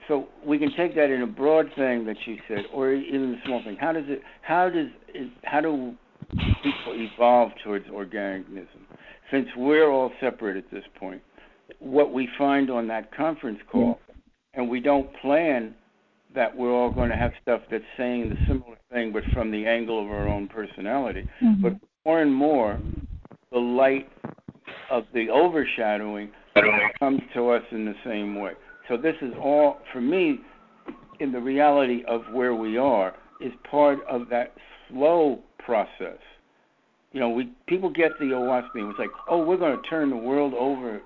so we can take that in a broad thing that you said, or even a small thing. How does it? How does it? How do people evolve towards organism. Since we're all separate at this point, what we find on that conference call, and we don't plan that we're all going to have stuff that's saying the similar thing, but from the angle of our own personality. Mm-hmm. But more and more, the light of the overshadowing comes to us in the same way. So this is all, for me, in the reality of where we are, is part of that slow process. You know, we people get the Oahspe beam. It's like, oh, we're going to turn the world over.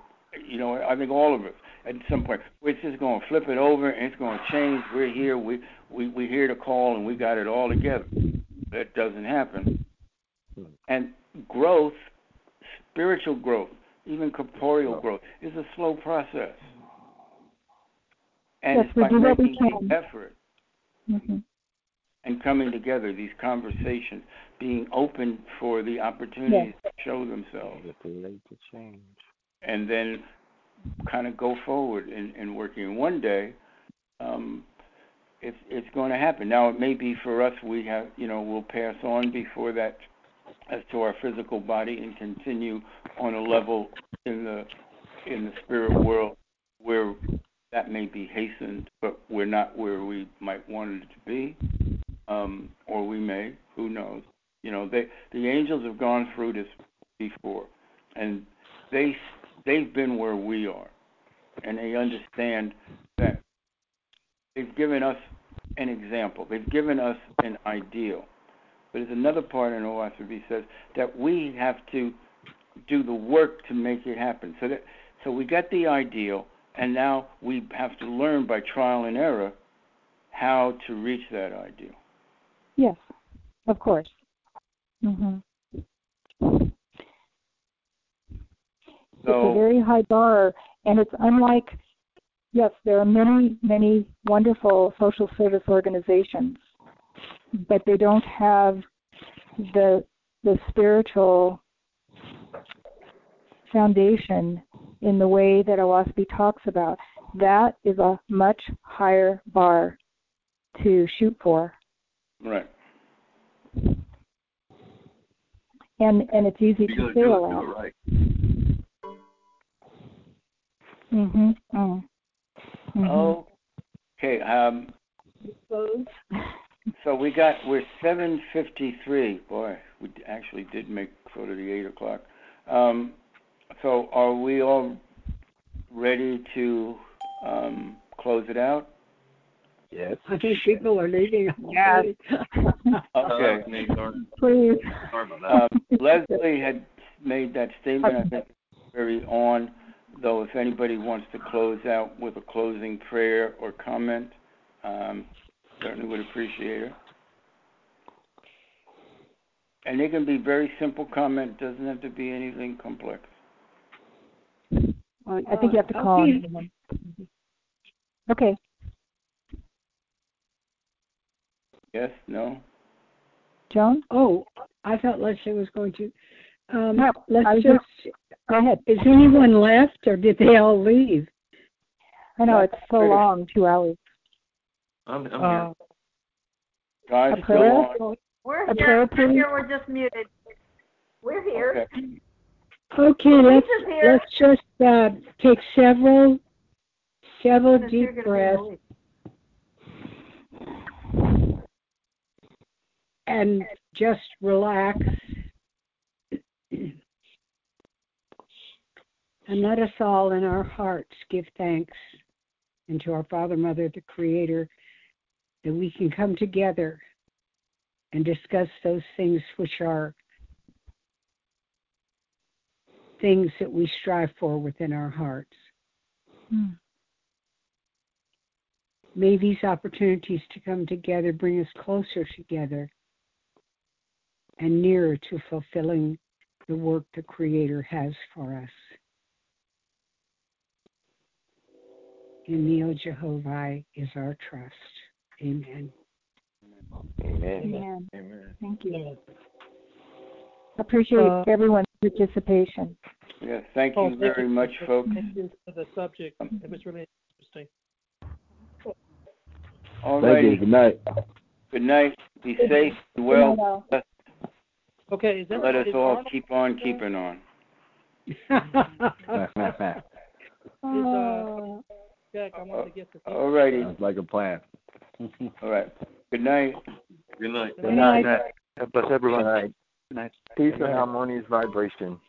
You know, I think all of us at some point we're just going to flip it over and it's going to change. We're here. We we we hear the call and we got it all together. That doesn't happen. Hmm. And growth, spiritual growth, even corporeal growth, is a slow process. And yes, it's by making the effort. Mm-hmm and coming together, these conversations, being open for the opportunities yes. to show themselves. to change. And then kind of go forward in, in working. One day, um, it's it's going to happen. Now it may be for us. We have, you know, we'll pass on before that as to our physical body and continue on a level in the in the spirit world where that may be hastened, but we're not where we might want it to be, um, or we may. Who knows? You know, they the angels have gone through this before, and they they've been where we are, and they understand that they've given us an example. They've given us an ideal. But there's another part in Oahspe says that we have to do the work to make it happen. So that so we got the ideal, and now we have to learn by trial and error how to reach that ideal. Yes, of course. hmm it's a very high bar, and it's unlike. Yes, there are many, many wonderful social service organizations, but they don't have the the spiritual foundation in the way that Oahspe talks about. That is a much higher bar to shoot for. Right. And and it's easy You to gotta fail at. it right. Mhm. Mm. Mhm. Okay. Um, [LAUGHS] so we got we're seven fifty three. Boy, we actually did make sort of the eight o'clock. Um, so are we all ready to um, close it out? Yes. I think people are leaving. Yes. [LAUGHS] Okay. Please. Um, Leslie had made that statement. I think very on. Though, if anybody wants to close out with a closing prayer or comment, um, certainly would appreciate it. And it can be very simple comment. Doesn't have to be anything complex. I think you have to call Okay. on. Okay. Yes. No. Joan? Oh, I thought Leslie was going to. Um, No, let's I was just. Go ahead. Is anyone left, or did they all leave? I know it's so long, two hours. I'm, I'm Uh, Guys, A still prayer? on. We're A here, prayer, we're here, we're just muted. We're here. Okay. Okay, let's here. let's just uh, take several several Lisa's deep gonna be in the breaths and just relax. And let us all in our hearts give thanks and to our Father, Mother, the Creator, that we can come together and discuss those things which are things that we strive for within our hearts. Hmm. May these opportunities to come together bring us closer together and nearer to fulfilling the work the Creator has for us. In Neo Jehovih is our trust. Amen. Amen. Amen. Amen. Thank you. Appreciate Uh, everyone's participation. Yes. Thank oh, you very much, folks. Thank you for the subject. It was really interesting. All Thank you. righty. Good night. Good night. Be safe. Be well. Okay, is that Let us all Arnold- keep on keeping on. [LAUGHS] Is, uh. [LAUGHS] Jack, I want to get the All righty. Sounds like a plan. [LAUGHS] All right. Good night. Good night. Good night. God bless everyone. All right. Good night. Peace and harmonious vibration.